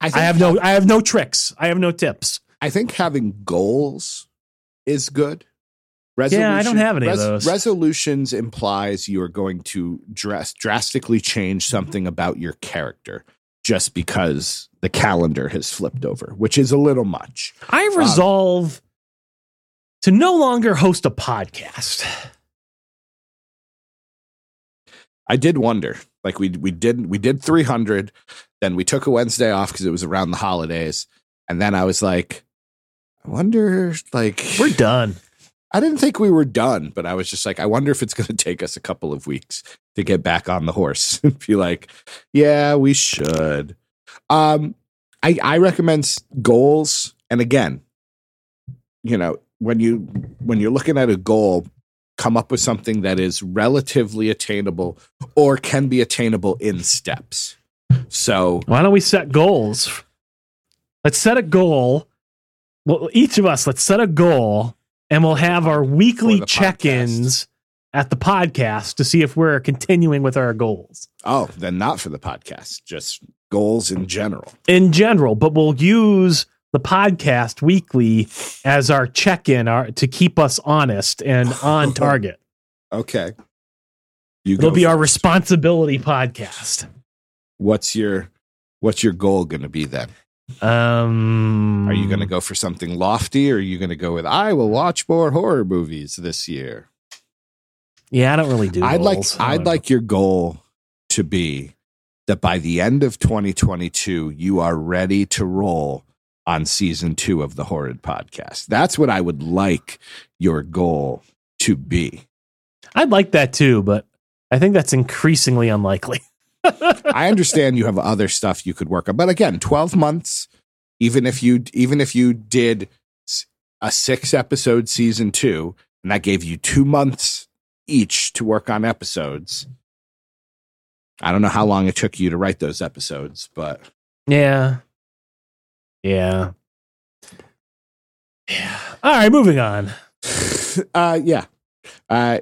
I, I have no. I have no tricks. I have no tips. I think having goals is good. Yeah, I don't have any of those. Resolutions implies you are going to dress, drastically change mm-hmm. something about your character just because the calendar has flipped over, which is a little much. I um, resolve to no longer host a podcast. I did wonder, like we we did we did 300, then we took a Wednesday off because it was around the holidays, and then I was like, I wonder, like We're done. I didn't think we were done, but I was just like, I wonder if it's going to take us a couple of weeks to get back on the horse and be like, yeah, we should. Um, I, I recommend goals. And again, you know, when you, when you're looking at a goal, come up with something that is relatively attainable or can be attainable in steps. So Why don't we set goals? Let's set a goal. Well, each of us, let's set a goal and we'll have our weekly check ins at the podcast to see if we're continuing with our goals Oh, then not for the podcast, just goals in general. in general, but we'll use the podcast weekly as our check in our, to keep us honest and on target. Okay. You It'll be our responsibility podcast. What's your what's your goal going to be then? Um, Are you going to go for something lofty or are you going to go with I will watch more horror movies this year? Yeah, I don't really do. I'd like goals. I I'd like your goal to be that by the end of 2022 you are ready to roll on season 2 of the Horrid podcast. That's what I would like your goal to be. I'd like that too, but I think that's increasingly unlikely. I understand you have other stuff you could work on, but again, 12 months even if you even if you did a 6 episode season 2 and that gave you 2 months each to work on episodes. I don't know how long it took you to write those episodes, but Yeah. Yeah. Yeah. All right, moving on. uh yeah. Uh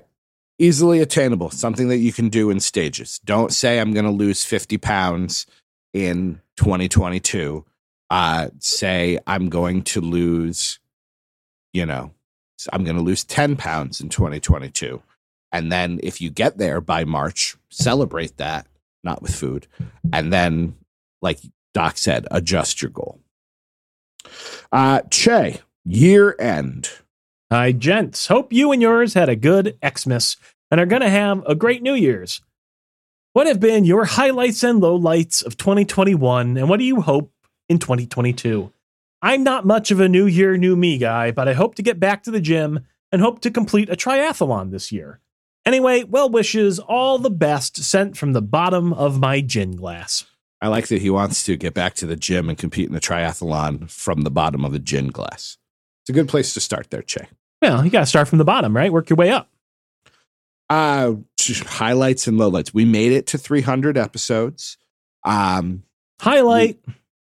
easily attainable, something that you can do in stages. Don't say I'm going to lose 50 pounds in 2022. Uh say I'm going to lose you know, I'm going to lose 10 pounds in 2022. And then if you get there by March, celebrate that, not with food. And then like Doc said, adjust your goal. Uh Che, year end. Hi, gents. Hope you and yours had a good Xmas and are going to have a great New Year's. What have been your highlights and lowlights of 2021, and what do you hope in 2022? I'm not much of a New Year, New Me guy, but I hope to get back to the gym and hope to complete a triathlon this year. Anyway, well wishes, all the best sent from the bottom of my gin glass. I like that he wants to get back to the gym and compete in the triathlon from the bottom of a gin glass. It's a good place to start there, Che. Well, you got to start from the bottom, right? Work your way up. Uh, highlights and lowlights. We made it to 300 episodes. Um, Highlight.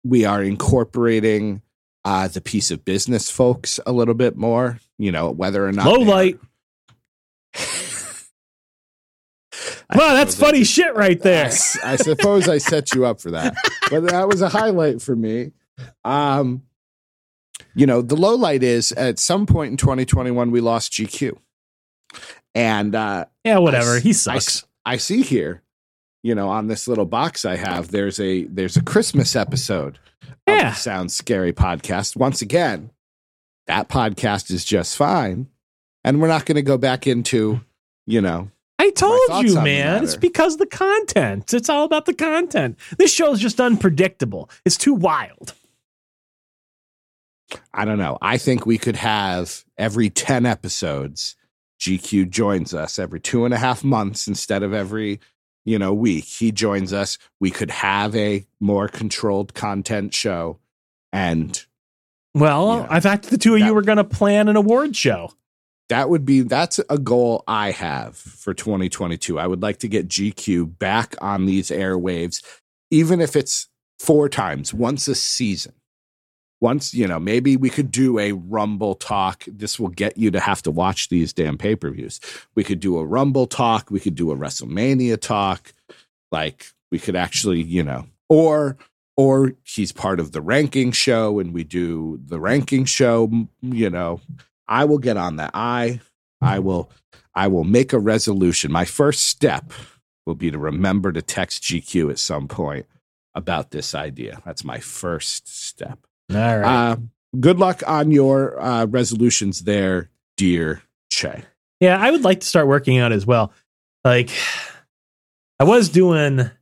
we are incorporating uh, the piece of business folks a little bit more. You know, whether or not Low light. I Wow, that's I funny shit right I, there. s- I suppose I set you up for that, but that was a highlight for me. Um, you know, the low light is at some point in 2021 we lost GQ, and uh, Yeah, whatever. I he I sucks. s- I see here, you know, on this little box I have, there's a there's a Christmas episode of Yeah. the Sounds Scary podcast. Once again, that podcast is just fine, and we're not going to go back into, you know, I told you, man. It's because the content. It's all about the content. This show is just unpredictable. It's too wild. I don't know. I think we could have every 10 episodes, GQ joins us every two and a half months instead of every, you know, week. He joins us. We could have a more controlled content show. And Well, Yeah. I thought the two of That- you were going to plan an award show. that would be, that's a goal I have for 2022. I would like to get GQ back on these airwaves, even if it's four times, once a season. Once you know maybe we could do a rumble talk. This will get you to have to watch these damn pay-per-views. We could do a rumble talk. We could do a wrestlemania talk. Like we could actually you know or or he's part of the ranking show and we do the ranking show you know. I will get on that i i will i will make a resolution. My first step will be to remember to text gq at some point about this idea. That's my first step All right. uh, good luck on your uh, resolutions there, dear Che. yeah, I would like to start working out as well. Like, I was doing a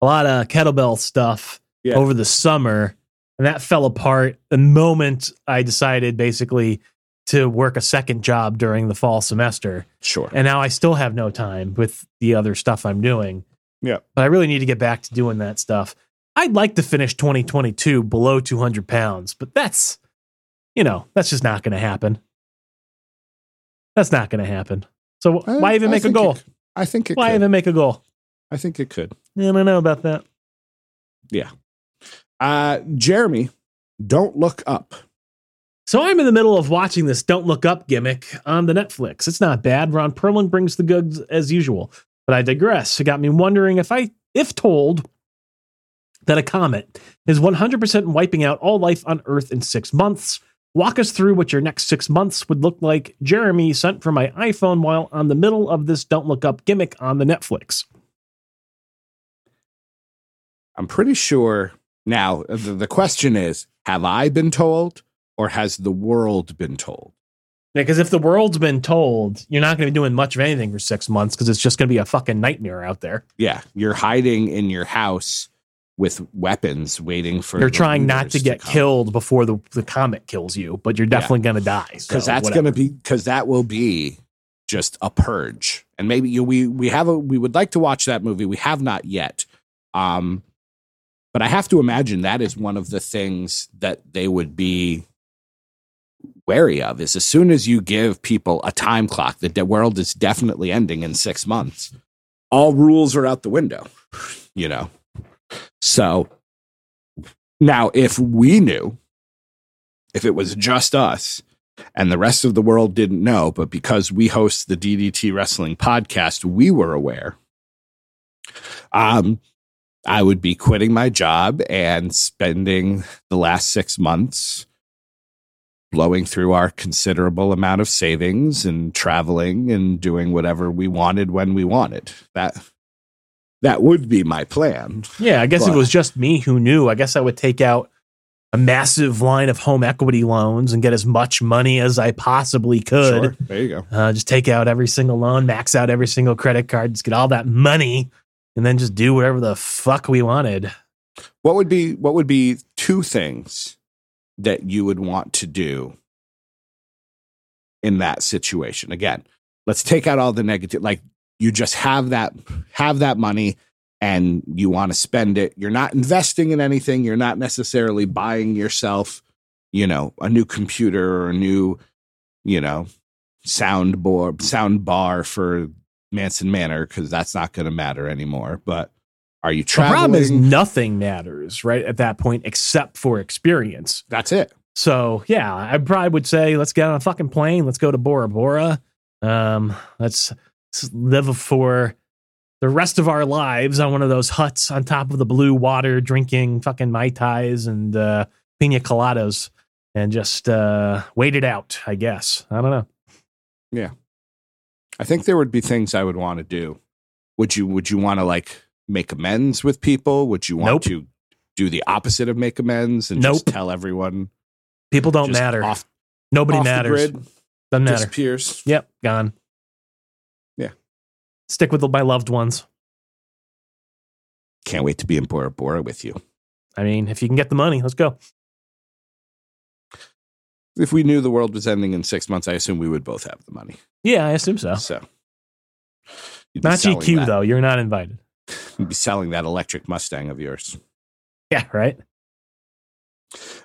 lot of kettlebell stuff Yeah. over the summer, and that fell apart the moment I decided basically to work a second job during the fall semester. Sure. and now I still have no time with the other stuff I'm doing. Yeah. But I really need to get back to doing that stuff. I'd like to finish 2022 below 200 pounds, but that's, you know, that's just not going to happen. That's not going to happen. So I- why even make a goal? It, I think it Why could. even make a goal? I think it could. I don't know about that. Yeah. Uh, Jeremy, don't look up. So I'm in the middle of watching this Don't Look Up gimmick on the Netflix. It's not bad. Ron Perlman brings the goods as usual. But I digress. It got me wondering if I if told that a comet is 100% wiping out all life on Earth in 6 months, walk us through what your next 6 months would look like. Jeremy sent from my iPhone while on the middle of this Don't Look Up gimmick on the Netflix. I'm pretty sure Now, uh, the, the question is have I been told or has the world been told? Because if the world's been told, you're not going to be doing much of anything for six months because it's just going to be a fucking nightmare out there. Yeah, you're hiding in your house with weapons waiting for You're trying not to get come. killed before the, the comet kills you, but you're definitely going to die. because so that's going to be because that will be just a purge. And maybe you we we have a we would like to watch that movie. We have not yet. Um but i have to imagine that is one of the things that they would be wary of is as soon as you give people a time clock that the world is definitely ending in six months. All rules are out the window you know so now if we knew if it was just us and the rest of the world didn't know, but because we host the DDT Wrestling podcast, we were aware. Um, I would be quitting my job and spending the last six months blowing through our considerable amount of savings and traveling and doing whatever we wanted when we wanted. That that would be my plan. Yeah, I guess if it was just me who knew, I guess I would take out a massive line of home equity loans and get as much money as I possibly could. Sure. There you go. Uh, just take out every single loan, max out every single credit card, just get all that money, and then just do whatever the fuck we wanted. What would be what would be two things that you would want to do in that situation? Again, let's take out all the negative like you just have that have that money and you want to spend it. You're not investing in anything, you're not necessarily buying yourself, you know, a new computer or a new, you know, sound board sound bar for Manson Manor cuz that's not going to matter anymore, but are you The traveling? problem is nothing matters, right? At that point, except for experience. that's it. So yeah, I probably would say let's get on a fucking plane. Let's go to Bora Bora. Um, let's live for the rest of our lives on one of those huts on top of the blue water, drinking fucking mai tais and uh, pina coladas, and just uh, wait it out. I guess I don't know. Yeah, I think there would be things I would want to do. Would you would you want to like make amends with people? Would you want Nope. to do the opposite of make amends and just tell everyone People don't matter. off, Nobody off matters. Doesn't matter. disappears? Yep, gone. Stick with my loved ones. Can't wait to be in Bora Bora with you. I mean, if you can get the money, let's go. If we knew the world was ending in six months, I assume we would both have the money. Yeah, I assume so. So Not GQ that- though. You're not invited. You'd be selling that electric Mustang of yours. Yeah, right.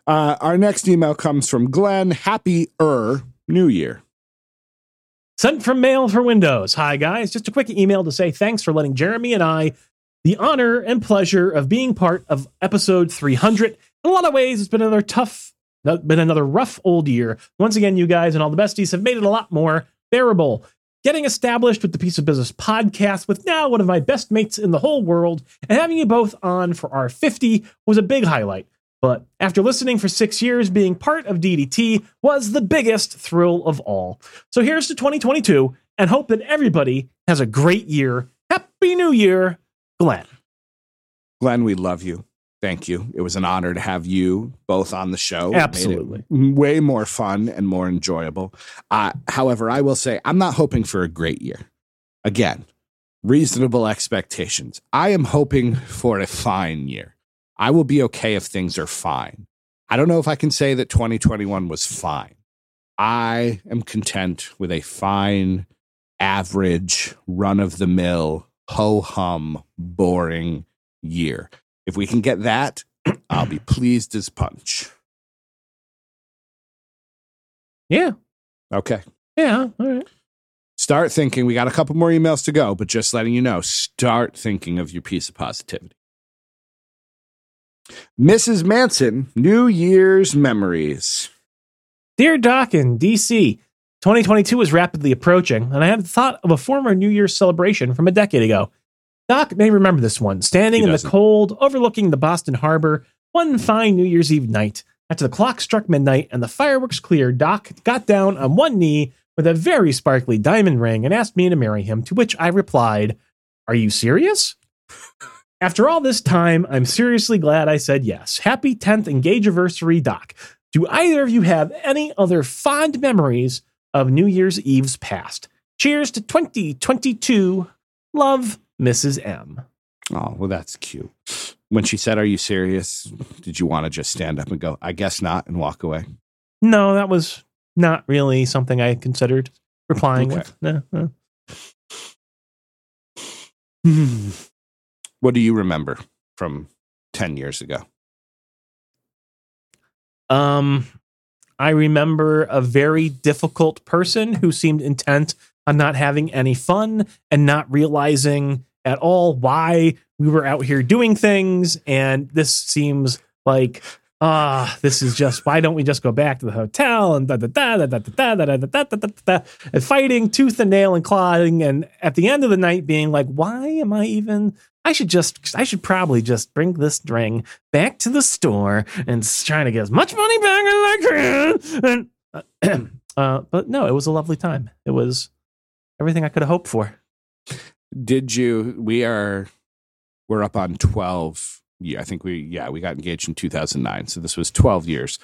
Uh, our next email comes from Glenn. Happy er New Year. Sent from mail for Windows. Hi, guys. Just a quick email to say thanks for letting Jeremy and I the honor and pleasure of being part of episode 300. In a lot of ways, it's been another tough, been another rough old year. Once again, you guys and all the besties have made it a lot more bearable. Getting established with the Piece of Business podcast with now one of my best mates in the whole world and having you both on for our 50 was a big highlight. But after listening for six years, being part of DDT was the biggest thrill of all. So here's to 2022 and hope that everybody has a great year. Happy New Year, Glenn. Glenn, we love you. Thank you. It was an honor to have you both on the show. It made it Absolutely. way more fun and more enjoyable. Uh, however, I will say I'm not hoping for a great year. Again, reasonable expectations. I am hoping for a fine year. I will be okay if things are fine. I don't know if I can say that 2021 was fine. I am content with a fine, average, run of the mill, ho hum, boring year. If we can get that, I'll be pleased as punch. Yeah. Okay. Yeah. All right. Start thinking. We got a couple more emails to go, but just letting you know, start thinking of your piece of positivity. Mrs. Manson, New Year's memories. Dear Doc in DC, 2022 is rapidly approaching, and I had thought of a former New Year's celebration from a decade ago. Doc may remember this one, standing He in the cold, overlooking the Boston Harbor, one fine New Year's Eve night. After the clock struck midnight and the fireworks cleared, Doc got down on one knee with a very sparkly diamond ring and asked me to marry him, to which I replied, Are you serious? After all this time, I'm seriously glad I said yes. Happy 10th engage anniversary, Doc. Do either of you have any other fond memories of New Year's Eve's past? Cheers to 2022. Love, Mrs. M. Oh, well, that's cute. When she said, Are you serious? Did you want to just stand up and go, I guess not, and walk away? No, that was not really something I considered replying Okay. with. No, no. Hmm. What do you remember from 10 years ago? Um, I remember a very difficult person who seemed intent on not having any fun and not realizing at all why we were out here doing things. And this seems like, ah, this is just why don't we just go back to the hotel and da da da da da da da da da da da da and fighting tooth and nail and clawing, and at the end of the night being like, why am I even? I should just, I should probably just bring this ring back to the store and trying to get as much money back as I can. And, uh, but no, it was a lovely time. It was everything I could have hoped for. Did you, we are, we're up on 12. Yeah, I think we, yeah, we got engaged in 2009. So this was 12 years.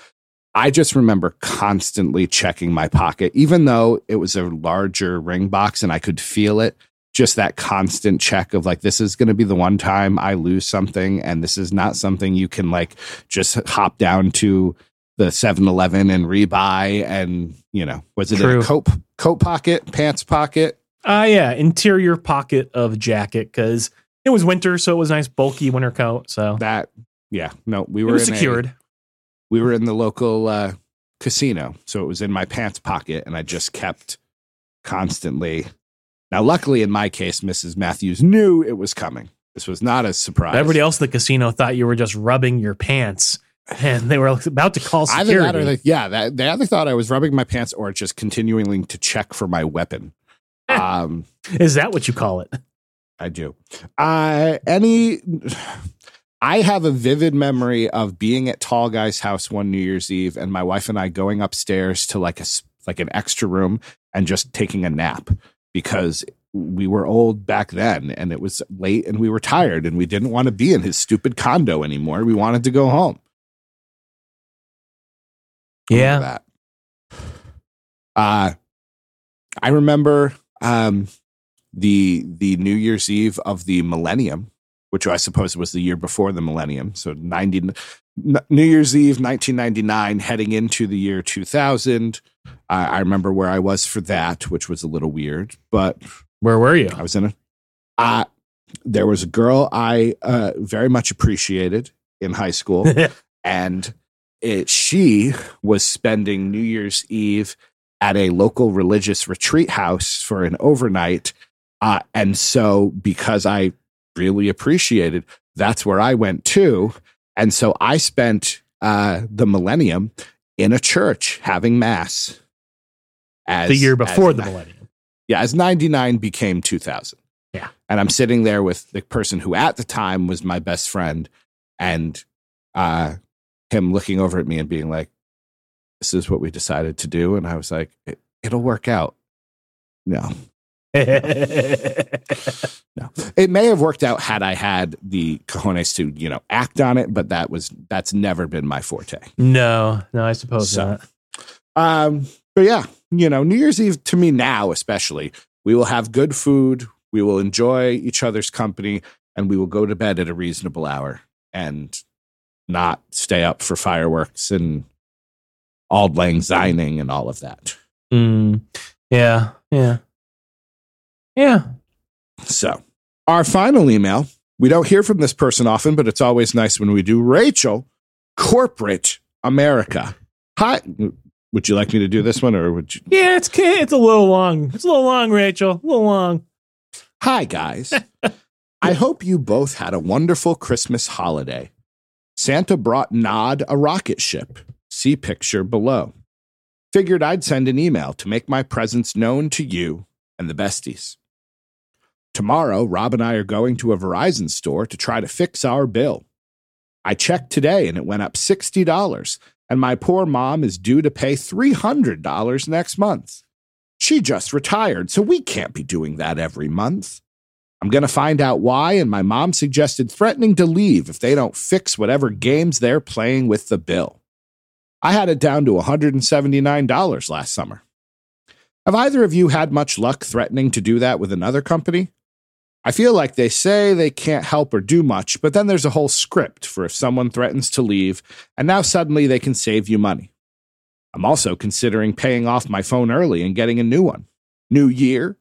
I just remember constantly checking my pocket, even though it was a larger ring box and I could feel it. Just that constant check of like, this is going to be the one time I lose something, and this is not something you can like just hop down to the 7 Eleven and rebuy. And, you know, was it True. a coat, coat pocket, pants pocket? Ah, yeah, interior pocket of jacket because it was winter, so it was a nice bulky winter coat. So That, yeah, no, we were in a- secured. we were in the local uh, casino, so it was in my pants pocket, and I just kept constantly. Now, luckily, in my case, Mrs. Matthews knew it was coming. This was not a surprise. Everybody else at the casino thought you were just rubbing your pants, and they were about to call security. Either that or like, yeah, that, they either thought I was rubbing my pants or just continuing to check for my weapon. um, Is that what you call it? I do. Uh, any, I have a vivid memory of being at Tall Guy's house one New Year's Eve, and my wife and I going upstairs to like a like an extra room and just taking a nap because we were old back then, and it was late, and we were tired, and we didn't want to be in his stupid condo anymore. We wanted to go home. Remember that. Uh, I remember um, the the New Year's Eve of the millennium, which I suppose was the year before the millennium. So ninety New Year's Eve, nineteen ninety nine, heading into the year two thousand. I I remember where I was for that, which was a little weird, but Where were you? I was in a. Uh, there was a girl I uh, very much appreciated in high school and it, she was spending New Year's Eve at a local religious retreat house for an overnight. Uh, and so, because I really appreciated, that's where I went too. And so, I spent uh, the millennium in a church having mass. As, the year before as- the millennium. yeah, as 99 became 2000. Yeah. And I'm sitting there with the person who at the time was my best friend and uh, him looking over at me and being like, this is what we decided to do. And I was like, it, it'll work out. No, no. It may have worked out had I had the cojones to, you know, act on it, but that was, that's never been my forte. no, no, I suppose So- not. Um, but yeah, you know, New Year's Eve to me now, especially, we will have good food, we will enjoy each other's company, and we will go to bed at a reasonable hour and not stay up for fireworks and auld lang syning and all of that. Mm, yeah, yeah, yeah. So, our final email, we don't hear from this person often, but it's always nice when we do. Rachel, corporate America. Hi. Would you like me to do this one or would you? Yeah, it's it's a little long. It's a little long, Rachel. A little long. Hi, guys. I hope you both had a wonderful Christmas holiday. Santa brought Nod a rocket ship. See picture below. Figured I'd send an email to make my presence known to you and the besties. Tomorrow, Rob and I are going to a Verizon store to try to fix our bill. I checked today and it went up $60, and my poor mom is due to pay $300 next month. She just retired, so we can't be doing that every month. I'm going to find out why, and my mom suggested threatening to leave if they don't fix whatever games they're playing with the bill. I had it down to $179 last summer. Have either of you had much luck threatening to do that with another company? I feel like they say they can't help or do much, but then there's a whole script for if someone threatens to leave, and now suddenly they can save you money. I'm also considering paying off my phone early and getting a new one. New year,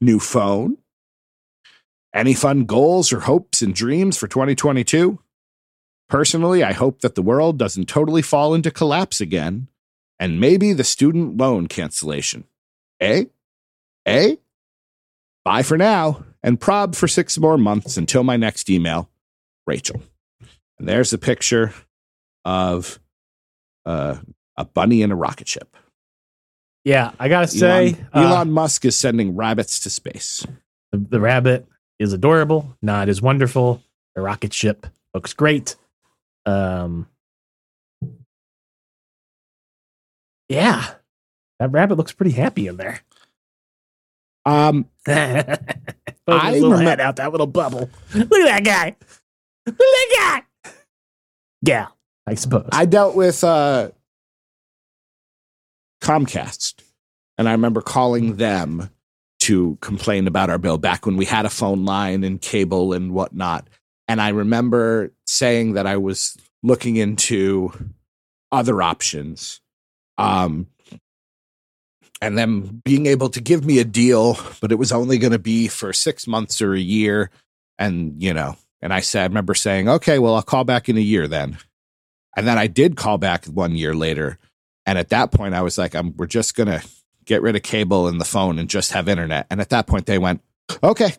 new phone. Any fun goals or hopes and dreams for 2022? Personally, I hope that the world doesn't totally fall into collapse again, and maybe the student loan cancellation. Eh? Eh? Bye for now, and prob for six more months until my next email. Rachel. And there's a picture of uh, a bunny in a rocket ship. Yeah, I gotta say, Elon, uh, Elon Musk is sending rabbits to space. the, the rabbit is adorable. Not as wonderful. The rocket ship looks great. Um, yeah, that rabbit looks pretty happy in there. Um, I little remem- head out that little bubble. Look at that guy. Look at that guy. Yeah, I suppose. I dealt with uh, Comcast, and I remember calling them to complain about our bill back when we had a phone line and cable and whatnot. And I remember saying that I was looking into other options. Um, and them being able to give me a deal, but it was only going to be for six months or a year. And, you know, and I said, I remember saying, okay, well, I'll call back in a year then. And then I did call back one year later. And at that point, I was like, I'm, we're just going to get rid of cable and the phone and just have internet. And at that point, they went, okay.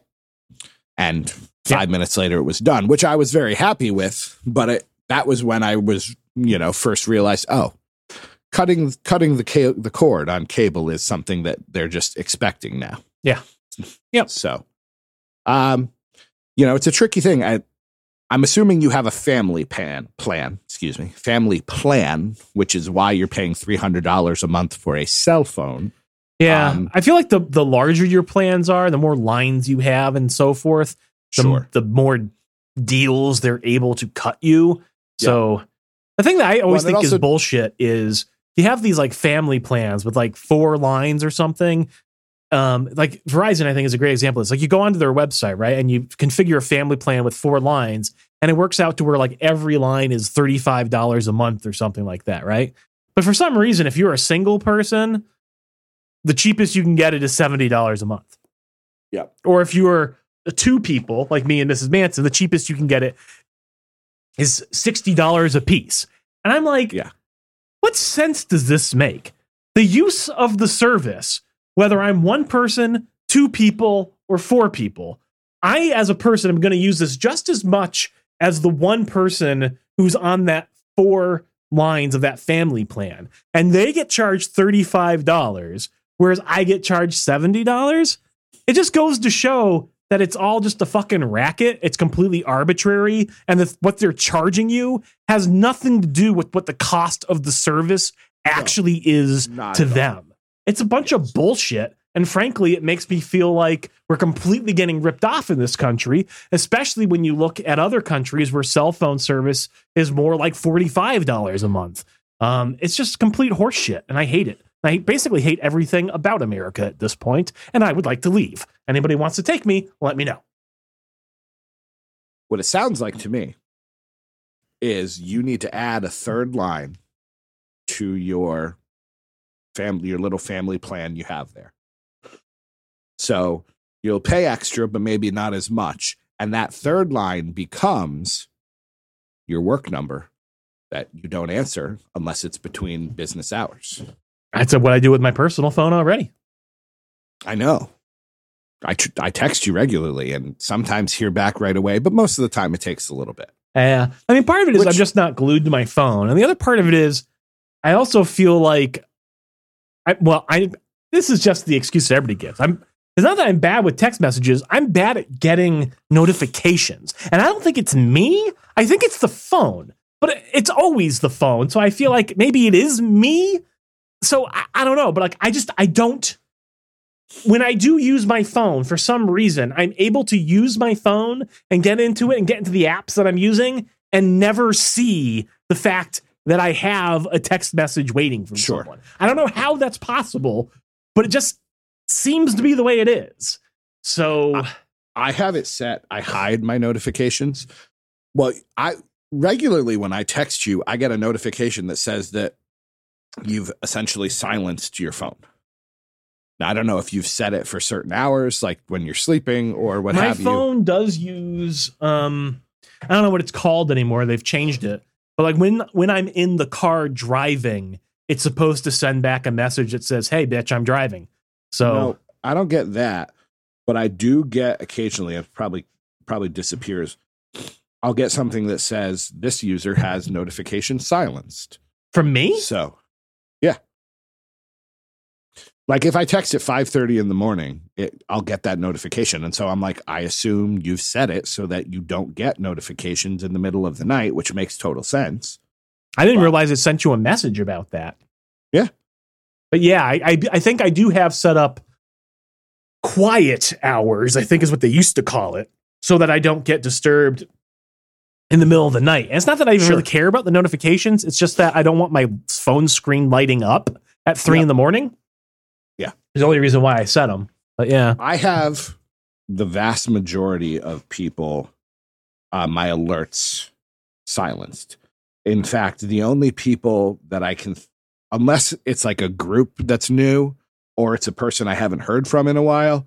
And five minutes later, it was done, which I was very happy with. But it, that was when I was, you know, first realized, oh, cutting cutting the ca- the cord on cable is something that they're just expecting now. Yeah. Yep. So, um, you know, it's a tricky thing. I, I'm assuming you have a family plan plan, excuse me, family plan, which is why you're paying three hundred dollars a month for a cell phone. yeah, um, I feel like the the larger your plans are, the more lines you have, and so forth. The, Sure. the more deals they're able to cut you. So the thing that I always Well, think also- is bullshit is you have these like family plans with like four lines or something. Um, like Verizon, I think is a great example. It's like you go onto their website, right, and you configure a family plan with four lines, and it works out to where like every line is thirty five dollars a month or something like that, right? But for some reason, if you're a single person, the cheapest you can get it is seventy dollars a month. Yep. Or if you're two people like me and Mrs. Manson, the cheapest you can get it is sixty dollars a piece. And I'm like, Yeah. What sense does this make? The use of the service, whether I'm one person, two people, or four people, I as a person am going to use this just as much as the one person who's on that four lines of that family plan. And they get charged $35, whereas I get charged $70. It just goes to show that it's all just a fucking racket. It's completely arbitrary. And the, what they're charging you has nothing to do with what the cost of the service actually is to at all. them. It's a bunch of bullshit. And frankly, it makes me feel like we're completely getting ripped off in this country, especially when you look at other countries where cell phone service is more like $45 a month. Um, it's just complete horseshit, and I hate it. I basically hate everything about America at this point, and I would like to leave. Anybody wants to take me, let me know. What it sounds like to me is you need to add a third line to your family, your little family plan you have there. So you'll pay extra, but maybe not as much. And that third line becomes your work number that you don't answer unless it's between business hours. That's what I do with my personal phone already. I know. I, tr- I text you regularly and sometimes hear back right away, but most of the time it takes a little bit. Yeah. I mean, part of it is I'm just not glued to my phone. And the other part of it is I also feel like, I, well, I, this is just the excuse that everybody gives. I'm, it's not that I'm bad with text messages. I'm bad at getting notifications. And I don't think it's me. I think it's the phone, but it's always the phone. So I feel like maybe it is me. So I, I don't know, but like, I just, I don't, when I do use my phone, for some reason, I'm able to use my phone and get into it and get into the apps that I'm using and never see the fact that I have a text message waiting from Sure. someone. I don't know how that's possible, but it just seems to be the way it is. So I- I have it set. I hide my notifications. Well, I regularly when I text you, I get a notification that says that you've essentially silenced your phone. I don't know if you've set it for certain hours, like when you're sleeping or what my have you. My phone does use um I don't know what it's called anymore. They've changed it. But like when when I'm in the car driving, it's supposed to send back a message that says, "Hey bitch, I'm driving." So No, I don't get that, but I do get occasionally. It probably probably disappears. I'll get something that says this user has notification silenced. from me? So, yeah. Like if I text at 5:30 in the morning, it, I'll get that notification and so I'm like I assume you've set it so that you don't get notifications in the middle of the night, which makes total sense. I didn't Wow. realize it sent you a message about that. Yeah. But yeah, I, I I think I do have set up quiet hours, I think is what they used to call it, so that I don't get disturbed in the middle of the night. And it's not that I even Sure. really care about the notifications. It's just that I don't want my phone screen lighting up at three Yep. in the morning. Yeah. Is the only reason why I set them. But yeah. I have the vast majority of people uh, my alerts silenced. In fact, the only people that I can, unless it's like a group that's new or it's a person I haven't heard from in a while,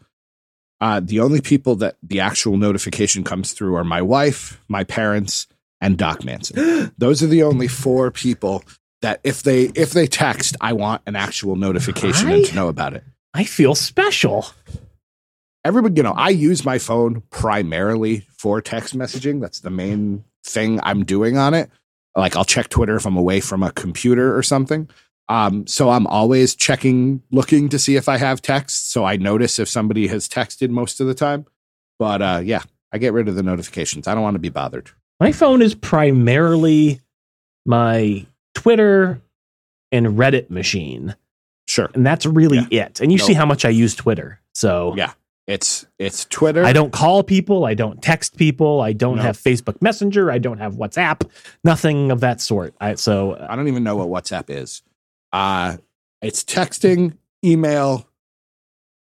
uh, the only people that the actual notification comes through are my wife, my parents, and Doc Manson. Those are the only four people that if they if they text, I want an actual notification and to know about it I feel special. everybody, you know, I use my phone primarily for text messaging. That's the main thing I'm doing on it. Like I'll check Twitter if I'm away from a computer or something. Um, so I'm always checking, looking to see if I have text. So I notice if somebody has texted most of the time. But uh, yeah, I get rid of the notifications. I don't want to be bothered. My phone is primarily my Twitter and Reddit machine. Sure. And that's really it. And you see how much I use Twitter. So Yeah. It's it's Twitter. I don't call people. I don't text people. I don't No. have Facebook Messenger. I don't have WhatsApp. Nothing of that sort. I, so I don't even know what WhatsApp is. Uh, it's texting, email,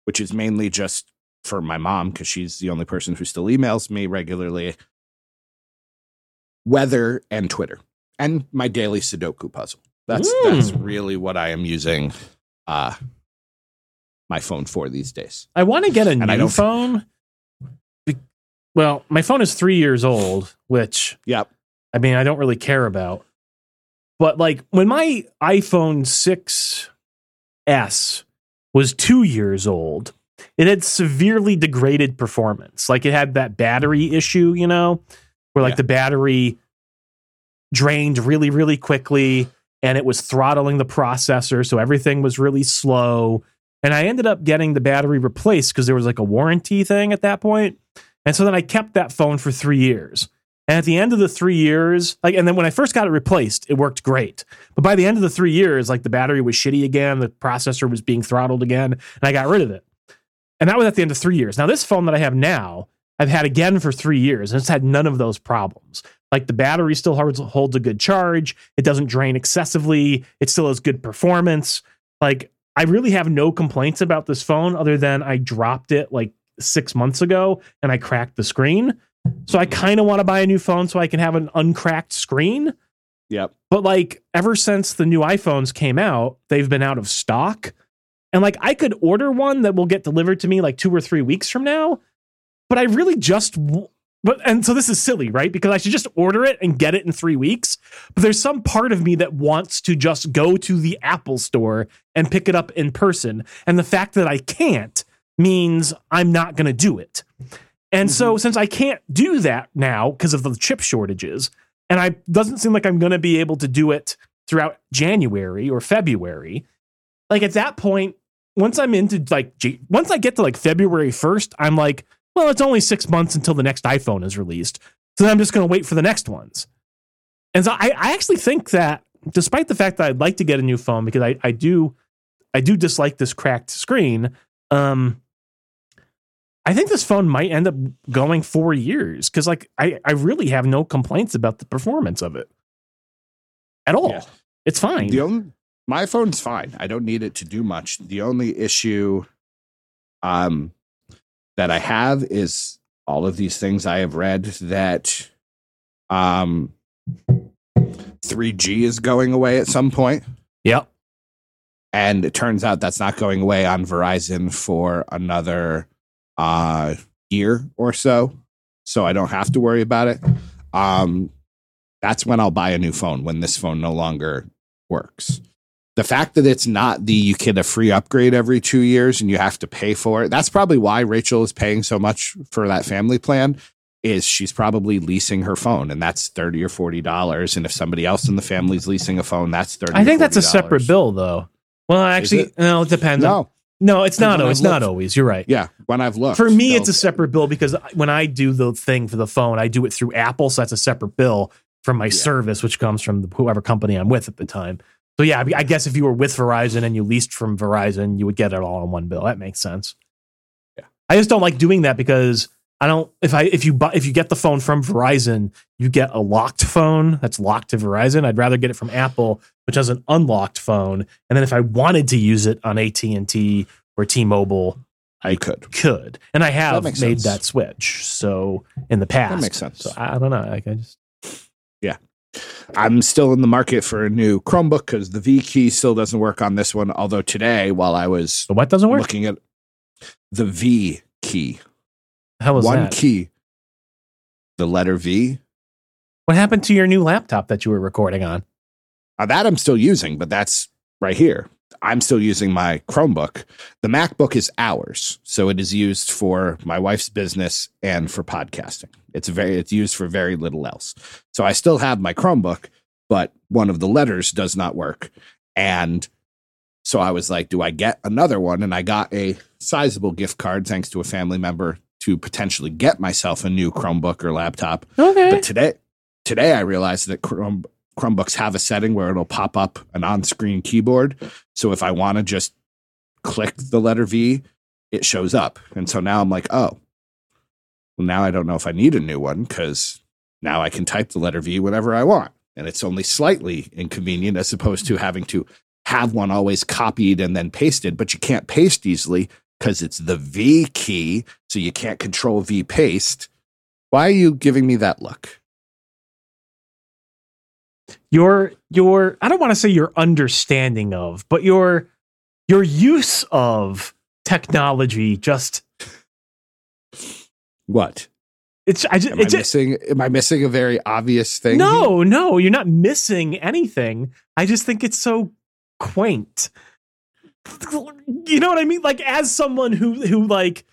which is mainly just for my mom because she's the only person who still emails me regularly. Weather and Twitter, and my daily Sudoku puzzle. That's that's Mm. really what I am using uh, my phone for these days. I want to get a And new phone. Be- Well, my phone is three years old, which Yep. I mean, I don't really care about. But like when my iPhone 6S was two years old, it had severely degraded performance. Like it had that battery issue, you know, where like Yeah. the battery drained really, really quickly and it was throttling the processor. So everything was really slow. And I ended up getting the battery replaced because there was like a warranty thing at that point. And so then I kept that phone for three years. And at the end of the three years, like, and then when I first got it replaced, it worked great. But by the end of the three years, like the battery was shitty again, the processor was being throttled again, and I got rid of it. And that was at the end of three years. Now, this phone that I have now, I've had again for three years, and it's had none of those problems. Like the battery still holds, holds a good charge, it doesn't drain excessively, it still has good performance. Like, I really have no complaints about this phone other than I dropped it like six months ago and I cracked the screen. So I kind of want to buy a new phone so I can have an uncracked screen. Yep. But like ever since the new iPhones came out, they've been out of stock. And like I could order one that will get delivered to me like 2 or 3 weeks from now, but I really just w- but and so this is silly, right? Because I should just order it and get it in 3 weeks. But there's some part of me that wants to just go to the Apple store and pick it up in person. And the fact that I can't means I'm not going to do it. And so mm-hmm. since I can't do that now because of the chip shortages, and I doesn't seem like I'm going to be able to do it throughout January or February, like at that point, once I'm into like once I get to like February 1st, I'm like, well, it's only 6 months until the next iPhone is released. So then I'm just going to wait for the next ones. And so I, I actually think that despite the fact that I'd like to get a new phone because I, I do I do dislike this cracked screen, Um, I think this phone might end up going four years because, like, I I really have no complaints about the performance of it at all. Yeah. It's fine. The only my phone's fine. I don't need it to do much. The only issue um that I have is all of these things I have read that um 3G is going away at some point. yep. And it turns out that's not going away on Verizon for another uh year or so. So I don't have to worry about it. Um that's when I'll buy a new phone when this phone no longer works. The fact that it's not the you get a free upgrade every two years and you have to pay for it. That's probably why Rachel is paying so much for that family plan. Is she's probably leasing her phone and that's thirty or forty dollars. And if somebody else in the family's leasing a phone, that's thirty. I or think that's a separate bill, though. Well, actually, it? no, it depends. No, no, it's not. I've not always. You're right. yeah. When I've looked For me, it's a separate bill because when I do the thing for the phone, I do it through Apple, so that's a separate bill from my Yeah. service, which comes from the, whoever company I'm with at the time. So yeah, I guess if you were with Verizon and you leased from Verizon, you would get it all in one bill. That makes sense. Yeah. I just don't like doing that because I don't. If I if you buy if you get the phone from Verizon, you get a locked phone that's locked to Verizon. I'd rather get it from Apple, which has an unlocked phone. And then if I wanted to use it on AT and T or T Mobile, I could. could, and I have makes made sense. that switch. So in the past, That makes sense. So I, I don't know. Like I just I'm still in the market for a new Chromebook because the V key still doesn't work on this one. Although today, while I was so what doesn't work. looking at the V key, How was one that? key, the letter V, What happened to your new laptop that you were recording on? uh, that I'm still using, but that's right here. I'm still using my Chromebook. The MacBook is ours, so it is used for my wife's business and for podcasting. It's very it's used for very little else. So I still have my Chromebook, but one of the letters does not work. And so I was like, do I get another one? And I got a sizable gift card thanks to a family member to potentially get myself a new Chromebook or laptop. Okay. But today, today I realized that Chrome, Chromebooks have a setting where it'll pop up an on-screen keyboard. So if I want to just click the letter V, it shows up. And so now I'm like, oh, well, now I don't know if I need a new one because now I can type the letter V whenever I want. And it's only slightly inconvenient as opposed to having to have one always copied and then pasted, but you can't paste easily because it's the V key. So you can't control V paste. Why are you giving me that look? Your your I don't want to say your understanding of, but your your use of technology just What? it's I just Am I just, missing? Am I missing a very obvious thing? here? no no you're not missing anything. I just think it's so quaint. You know what I mean? Like as someone who who like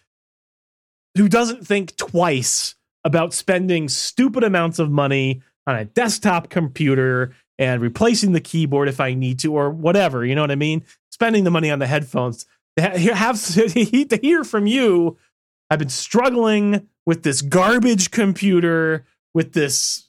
who doesn't think twice about spending stupid amounts of money on a desktop computer and replacing the keyboard if I need to or whatever, you know what I mean? Spending the money on the headphones. To ha- have to hear from you, I've been struggling with this garbage computer with this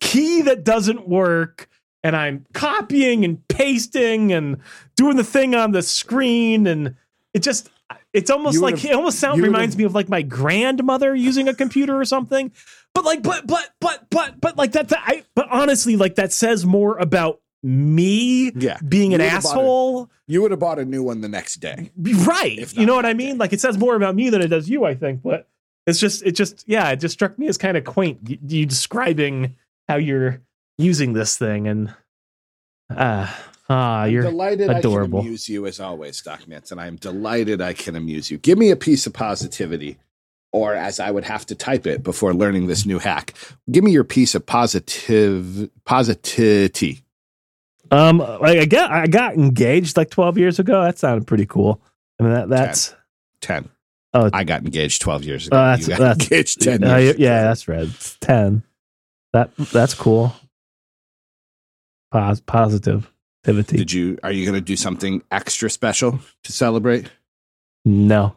key that doesn't work and I'm copying and pasting and doing the thing on the screen and it just it's almost like it almost sound reminds me of like my grandmother using a computer or something. But like but but but but but like that I but honestly like that says more about me Yeah. being an You it. asshole. You would have bought a new one the next day. Right. You know what I mean? day. Like it says more about me than it does you, I think. But it's just, it just, yeah, it just struck me as kind of quaint. You, you describing how you're using this thing, and ah, ah, I'm you're delighted adorable. I can amuse you as always, Doc Manson, and I'm delighted I can amuse you. Give me a piece of positivity, or as I would have to type it before learning this new hack. Give me your piece of positive positivity. um, I got, I got engaged like 12 years ago. That sounded pretty cool. I mean, that, that's Ten. Oh. I got engaged twelve years ago. Oh, that's- you got that's- engaged ten uh, years. yeah, that's right. It's 10. That that's cool. Pos- positivity. Did you? Are you going to do something extra special to celebrate? no.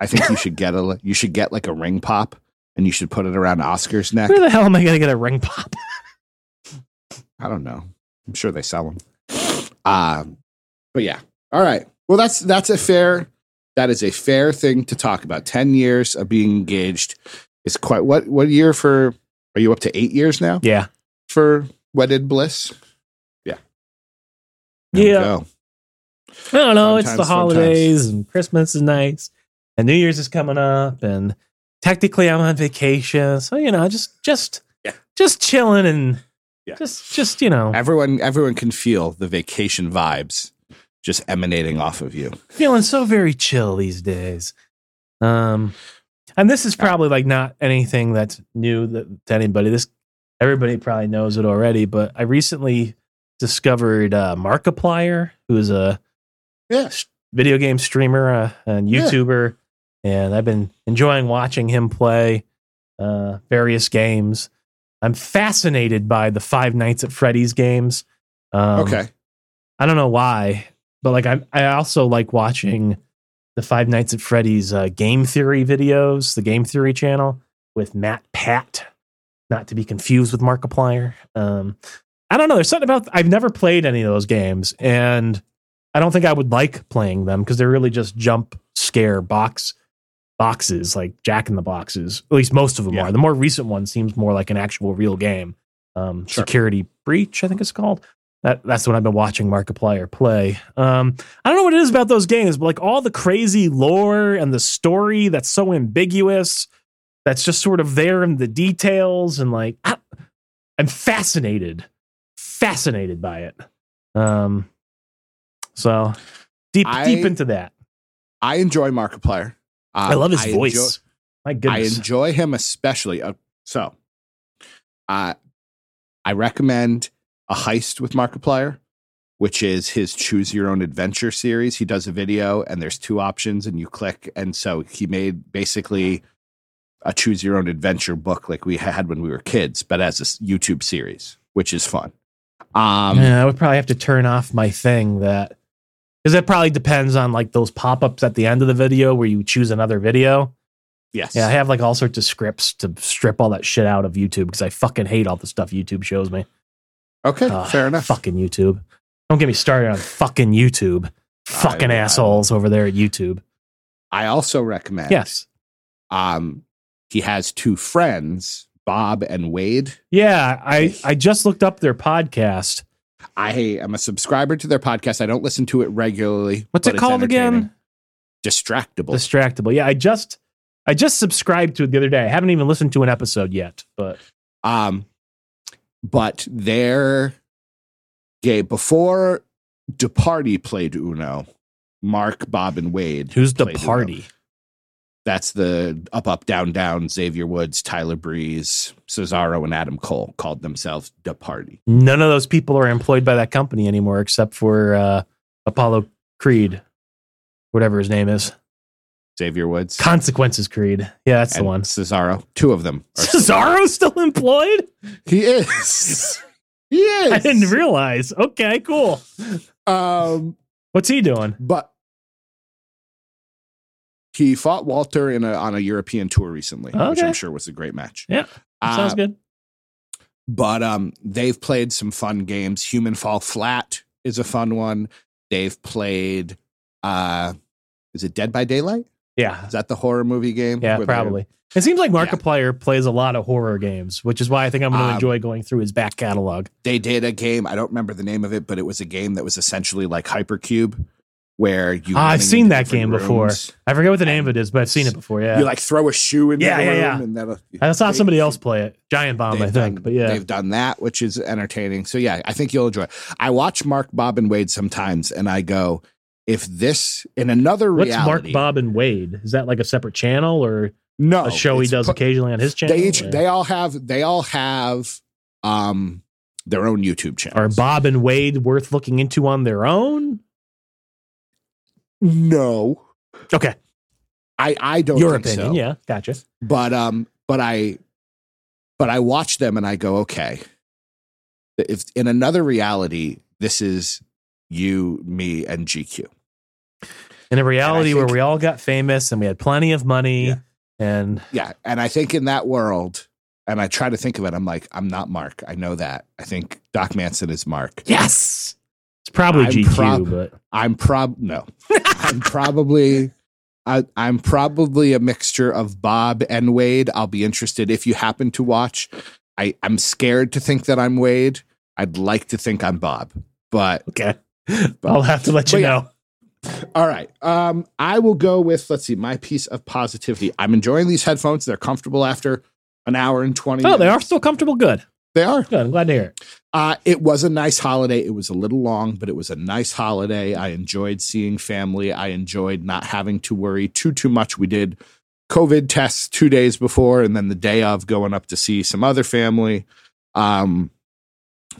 I think you should get a. You should get like a ring pop, and you should put it around Oscar's neck. Where the hell am I going to get a ring pop? I don't know. I'm sure they sell them. Um, but yeah. All right. Well, that's that's a fair. That is a fair thing to talk about. Ten years of being engaged is quite. What what year for? Are you up to eight years now Yeah. for wedded bliss? Yeah. There Yeah. I don't know. Fun it's the holidays and Christmas is nice, and New Year's is coming up, and technically I'm on vacation, so you know, just just Yeah. just chilling and Yeah. just just you know, Everyone everyone can feel the vacation vibes just emanating off of you. feeling so very chill these days. Um, and this is probably like not anything that's new that, to anybody. This everybody probably knows it already, but I recently discovered uh, Markiplier, who is a Yeah. video game streamer uh, and Yeah. And I've been enjoying watching him play uh, various games. I'm fascinated by the Five Nights at Freddy's games. Um, okay. I don't know why, but like I I also like watching the Five Nights at Freddy's uh, game theory videos, the Game Theory channel with MatPat, not to be confused with Markiplier. Um, I don't know. There's something about I've never played any of those games, and I don't think I would like playing them because they're really just jump scare box boxes, like Jack in the Boxes. At least most of them Yeah. are. The more recent one seems more like an actual real game. Um, Sure. Security Breach, I think it's called. That that's what I've been watching Markiplier play. Um, I don't know what it is about those games, but like all the crazy lore and the story that's so ambiguous, that's just sort of there in the details, and like I, I'm fascinated, fascinated by it. Um, so deep I- deep into that. I enjoy Markiplier. Um, I love his I voice. enjoy- My goodness. I enjoy him especially. Uh, so, uh, I recommend a heist with Markiplier, which is his Choose Your Own Adventure series. He does a video, and there's two options, and you click. And so he made basically a Choose Your Own Adventure book like we had when we were kids, but as a YouTube series, which is fun. Um, yeah, I would probably have to turn off my thing that because it probably depends on like those pop ups at the end of the video where you choose another video. Yes. Yeah, I have like all sorts of scripts to strip all that shit out of YouTube because I fucking hate all the stuff YouTube shows me. Okay. Ugh, fair enough. Fucking YouTube. Don't get me started on fucking YouTube. Fucking I- assholes over there at YouTube. I also recommend. Yes. Um, he has two friends, Bob and Wade. Yeah, I I just looked up their podcast. I am a subscriber to their podcast. I don't listen to it regularly. What's it called again? Distractible. Distractible. Yeah, I just I just subscribed to it the other day. I haven't even listened to an episode yet, but um, but their gay before Departy played Uno. Mark, Bob, and Wade. who's the party? That's the up, up, down, down. Xavier Woods, Tyler Breeze, Cesaro, and Adam Cole called themselves the Party. None of those people are employed by that company anymore except for uh, Apollo Creed, whatever his name is. Xavier Woods Consequences Creed. Yeah, that's the one. Cesaro. Two of them. Are Cesaro's still employed? he is. he is. I didn't realize. Okay, cool. Um, What's he doing? but he fought Walter in a on a European tour recently, which I'm sure was a great match. Yeah, Sounds Uh, good. But um, they've played some fun games. Human Fall Flat is a fun one. They've played. uh Is it Dead by Daylight? Yeah. Is that the horror movie game? Yeah, probably. It seems like Markiplier plays a lot of horror games, which is why I think I'm going to Um, enjoy going through his back catalog. They did a game. I don't remember the name of it, but it was a game that was essentially like Hypercube, where you. Ah, I've seen that game before. I forget what the name of it is, but I've seen it before. Yeah, You like throw a shoe in Yeah, the yeah, room, yeah. and that'll. I saw they- somebody else play it. Giant Bomb, I think. done- but yeah, they've done that, which is entertaining. So yeah, I think you'll enjoy. it. I watch Mark, Bob, and Wade sometimes, and I go, if this in another what's reality, Mark, Bob, and Wade? Is that like a separate channel or no a show he does occasionally on his channel? They each or, they all have they all have um their own YouTube channel. are. Bob and Wade worth looking into on their own? No, Okay, I I don't. your think opinion. so. Yeah, gotcha. but um but i but i watch them and i go okay if in another reality this is you me and gq In a reality where we all got famous and we had plenty of money, Yeah. and yeah and i think in that world and i try to think of it i'm like i'm not mark i know that i think doc manson is mark yes, It's probably I'm GQ, prob- but I'm prob no. I'm probably I, I'm probably a mixture of Bob and Wade. I'll be interested if you happen to watch. I, I'm scared to think that I'm Wade. I'd like to think I'm Bob. But okay. But, I'll have to let you yeah. know. all right. Um, I will go with let's see, my piece of positivity. I'm enjoying these headphones. They're comfortable after an hour and 20 Oh, they are still comfortable. Good. They are. Good. I'm glad to hear it. Uh, it was a nice holiday. It was a little long, but it was a nice holiday. I enjoyed seeing family. I enjoyed not having to worry too too much. We did COVID tests two days before, and then the day of going up to see some other family. Um,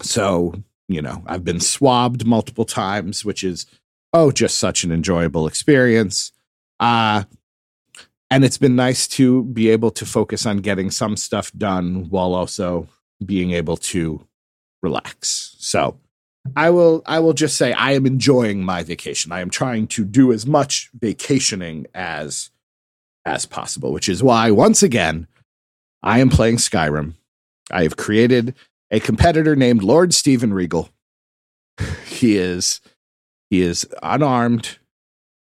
so you know, I've been swabbed multiple times, which is oh, just such an enjoyable experience. Uh, and it's been nice to be able to focus on getting some stuff done while also being able to relax. So I will I will just say I am enjoying my vacation. I am trying to do as much vacationing as as possible, which is why once again I am playing Skyrim. I have created a competitor named Lord Steven Regal. He is he is unarmed,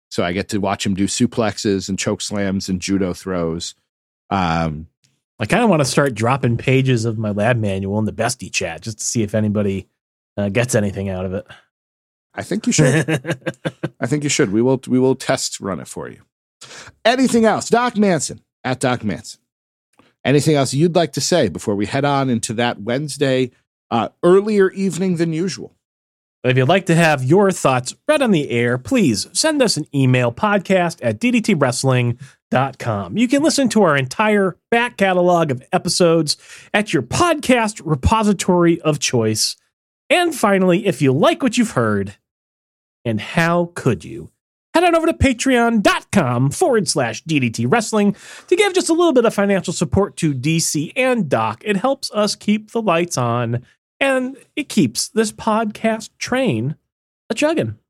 so I get to watch him do suplexes and choke slams and judo throws. Um, I kind of want to start dropping pages of my lab manual in the bestie chat just to see if anybody uh, gets anything out of it. I think you should. I think you should. We will we will test run it for you. Anything else? Doc Manson at Doc Manson. Anything else you'd like to say before we head on into that Wednesday uh, earlier evening than usual? If you'd like to have your thoughts read on the air, please send us an email podcast at ddtwrestling.com. You can listen to our entire back catalog of episodes at your podcast repository of choice. And finally, if you like what you've heard, and how could you? Head on over to patreon.com forward slash DDT Wrestling to give just a little bit of financial support to DC and Doc. It helps us keep the lights on and it keeps this podcast train a chugging.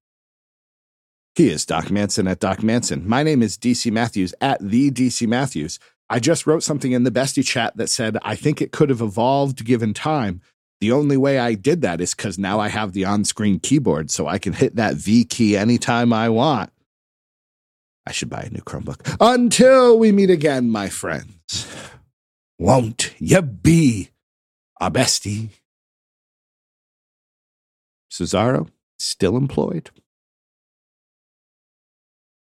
He is Doc Manson at Doc Manson. My name is DC Matthews at the DC Matthews. I just wrote something in the bestie chat that said I think it could have evolved given time. The only way I did that is because now I have the on-screen keyboard, so I can hit that V key anytime I want. I should buy a new Chromebook. Until we meet again, my friends. Won't you be a bestie? Cesaro still employed.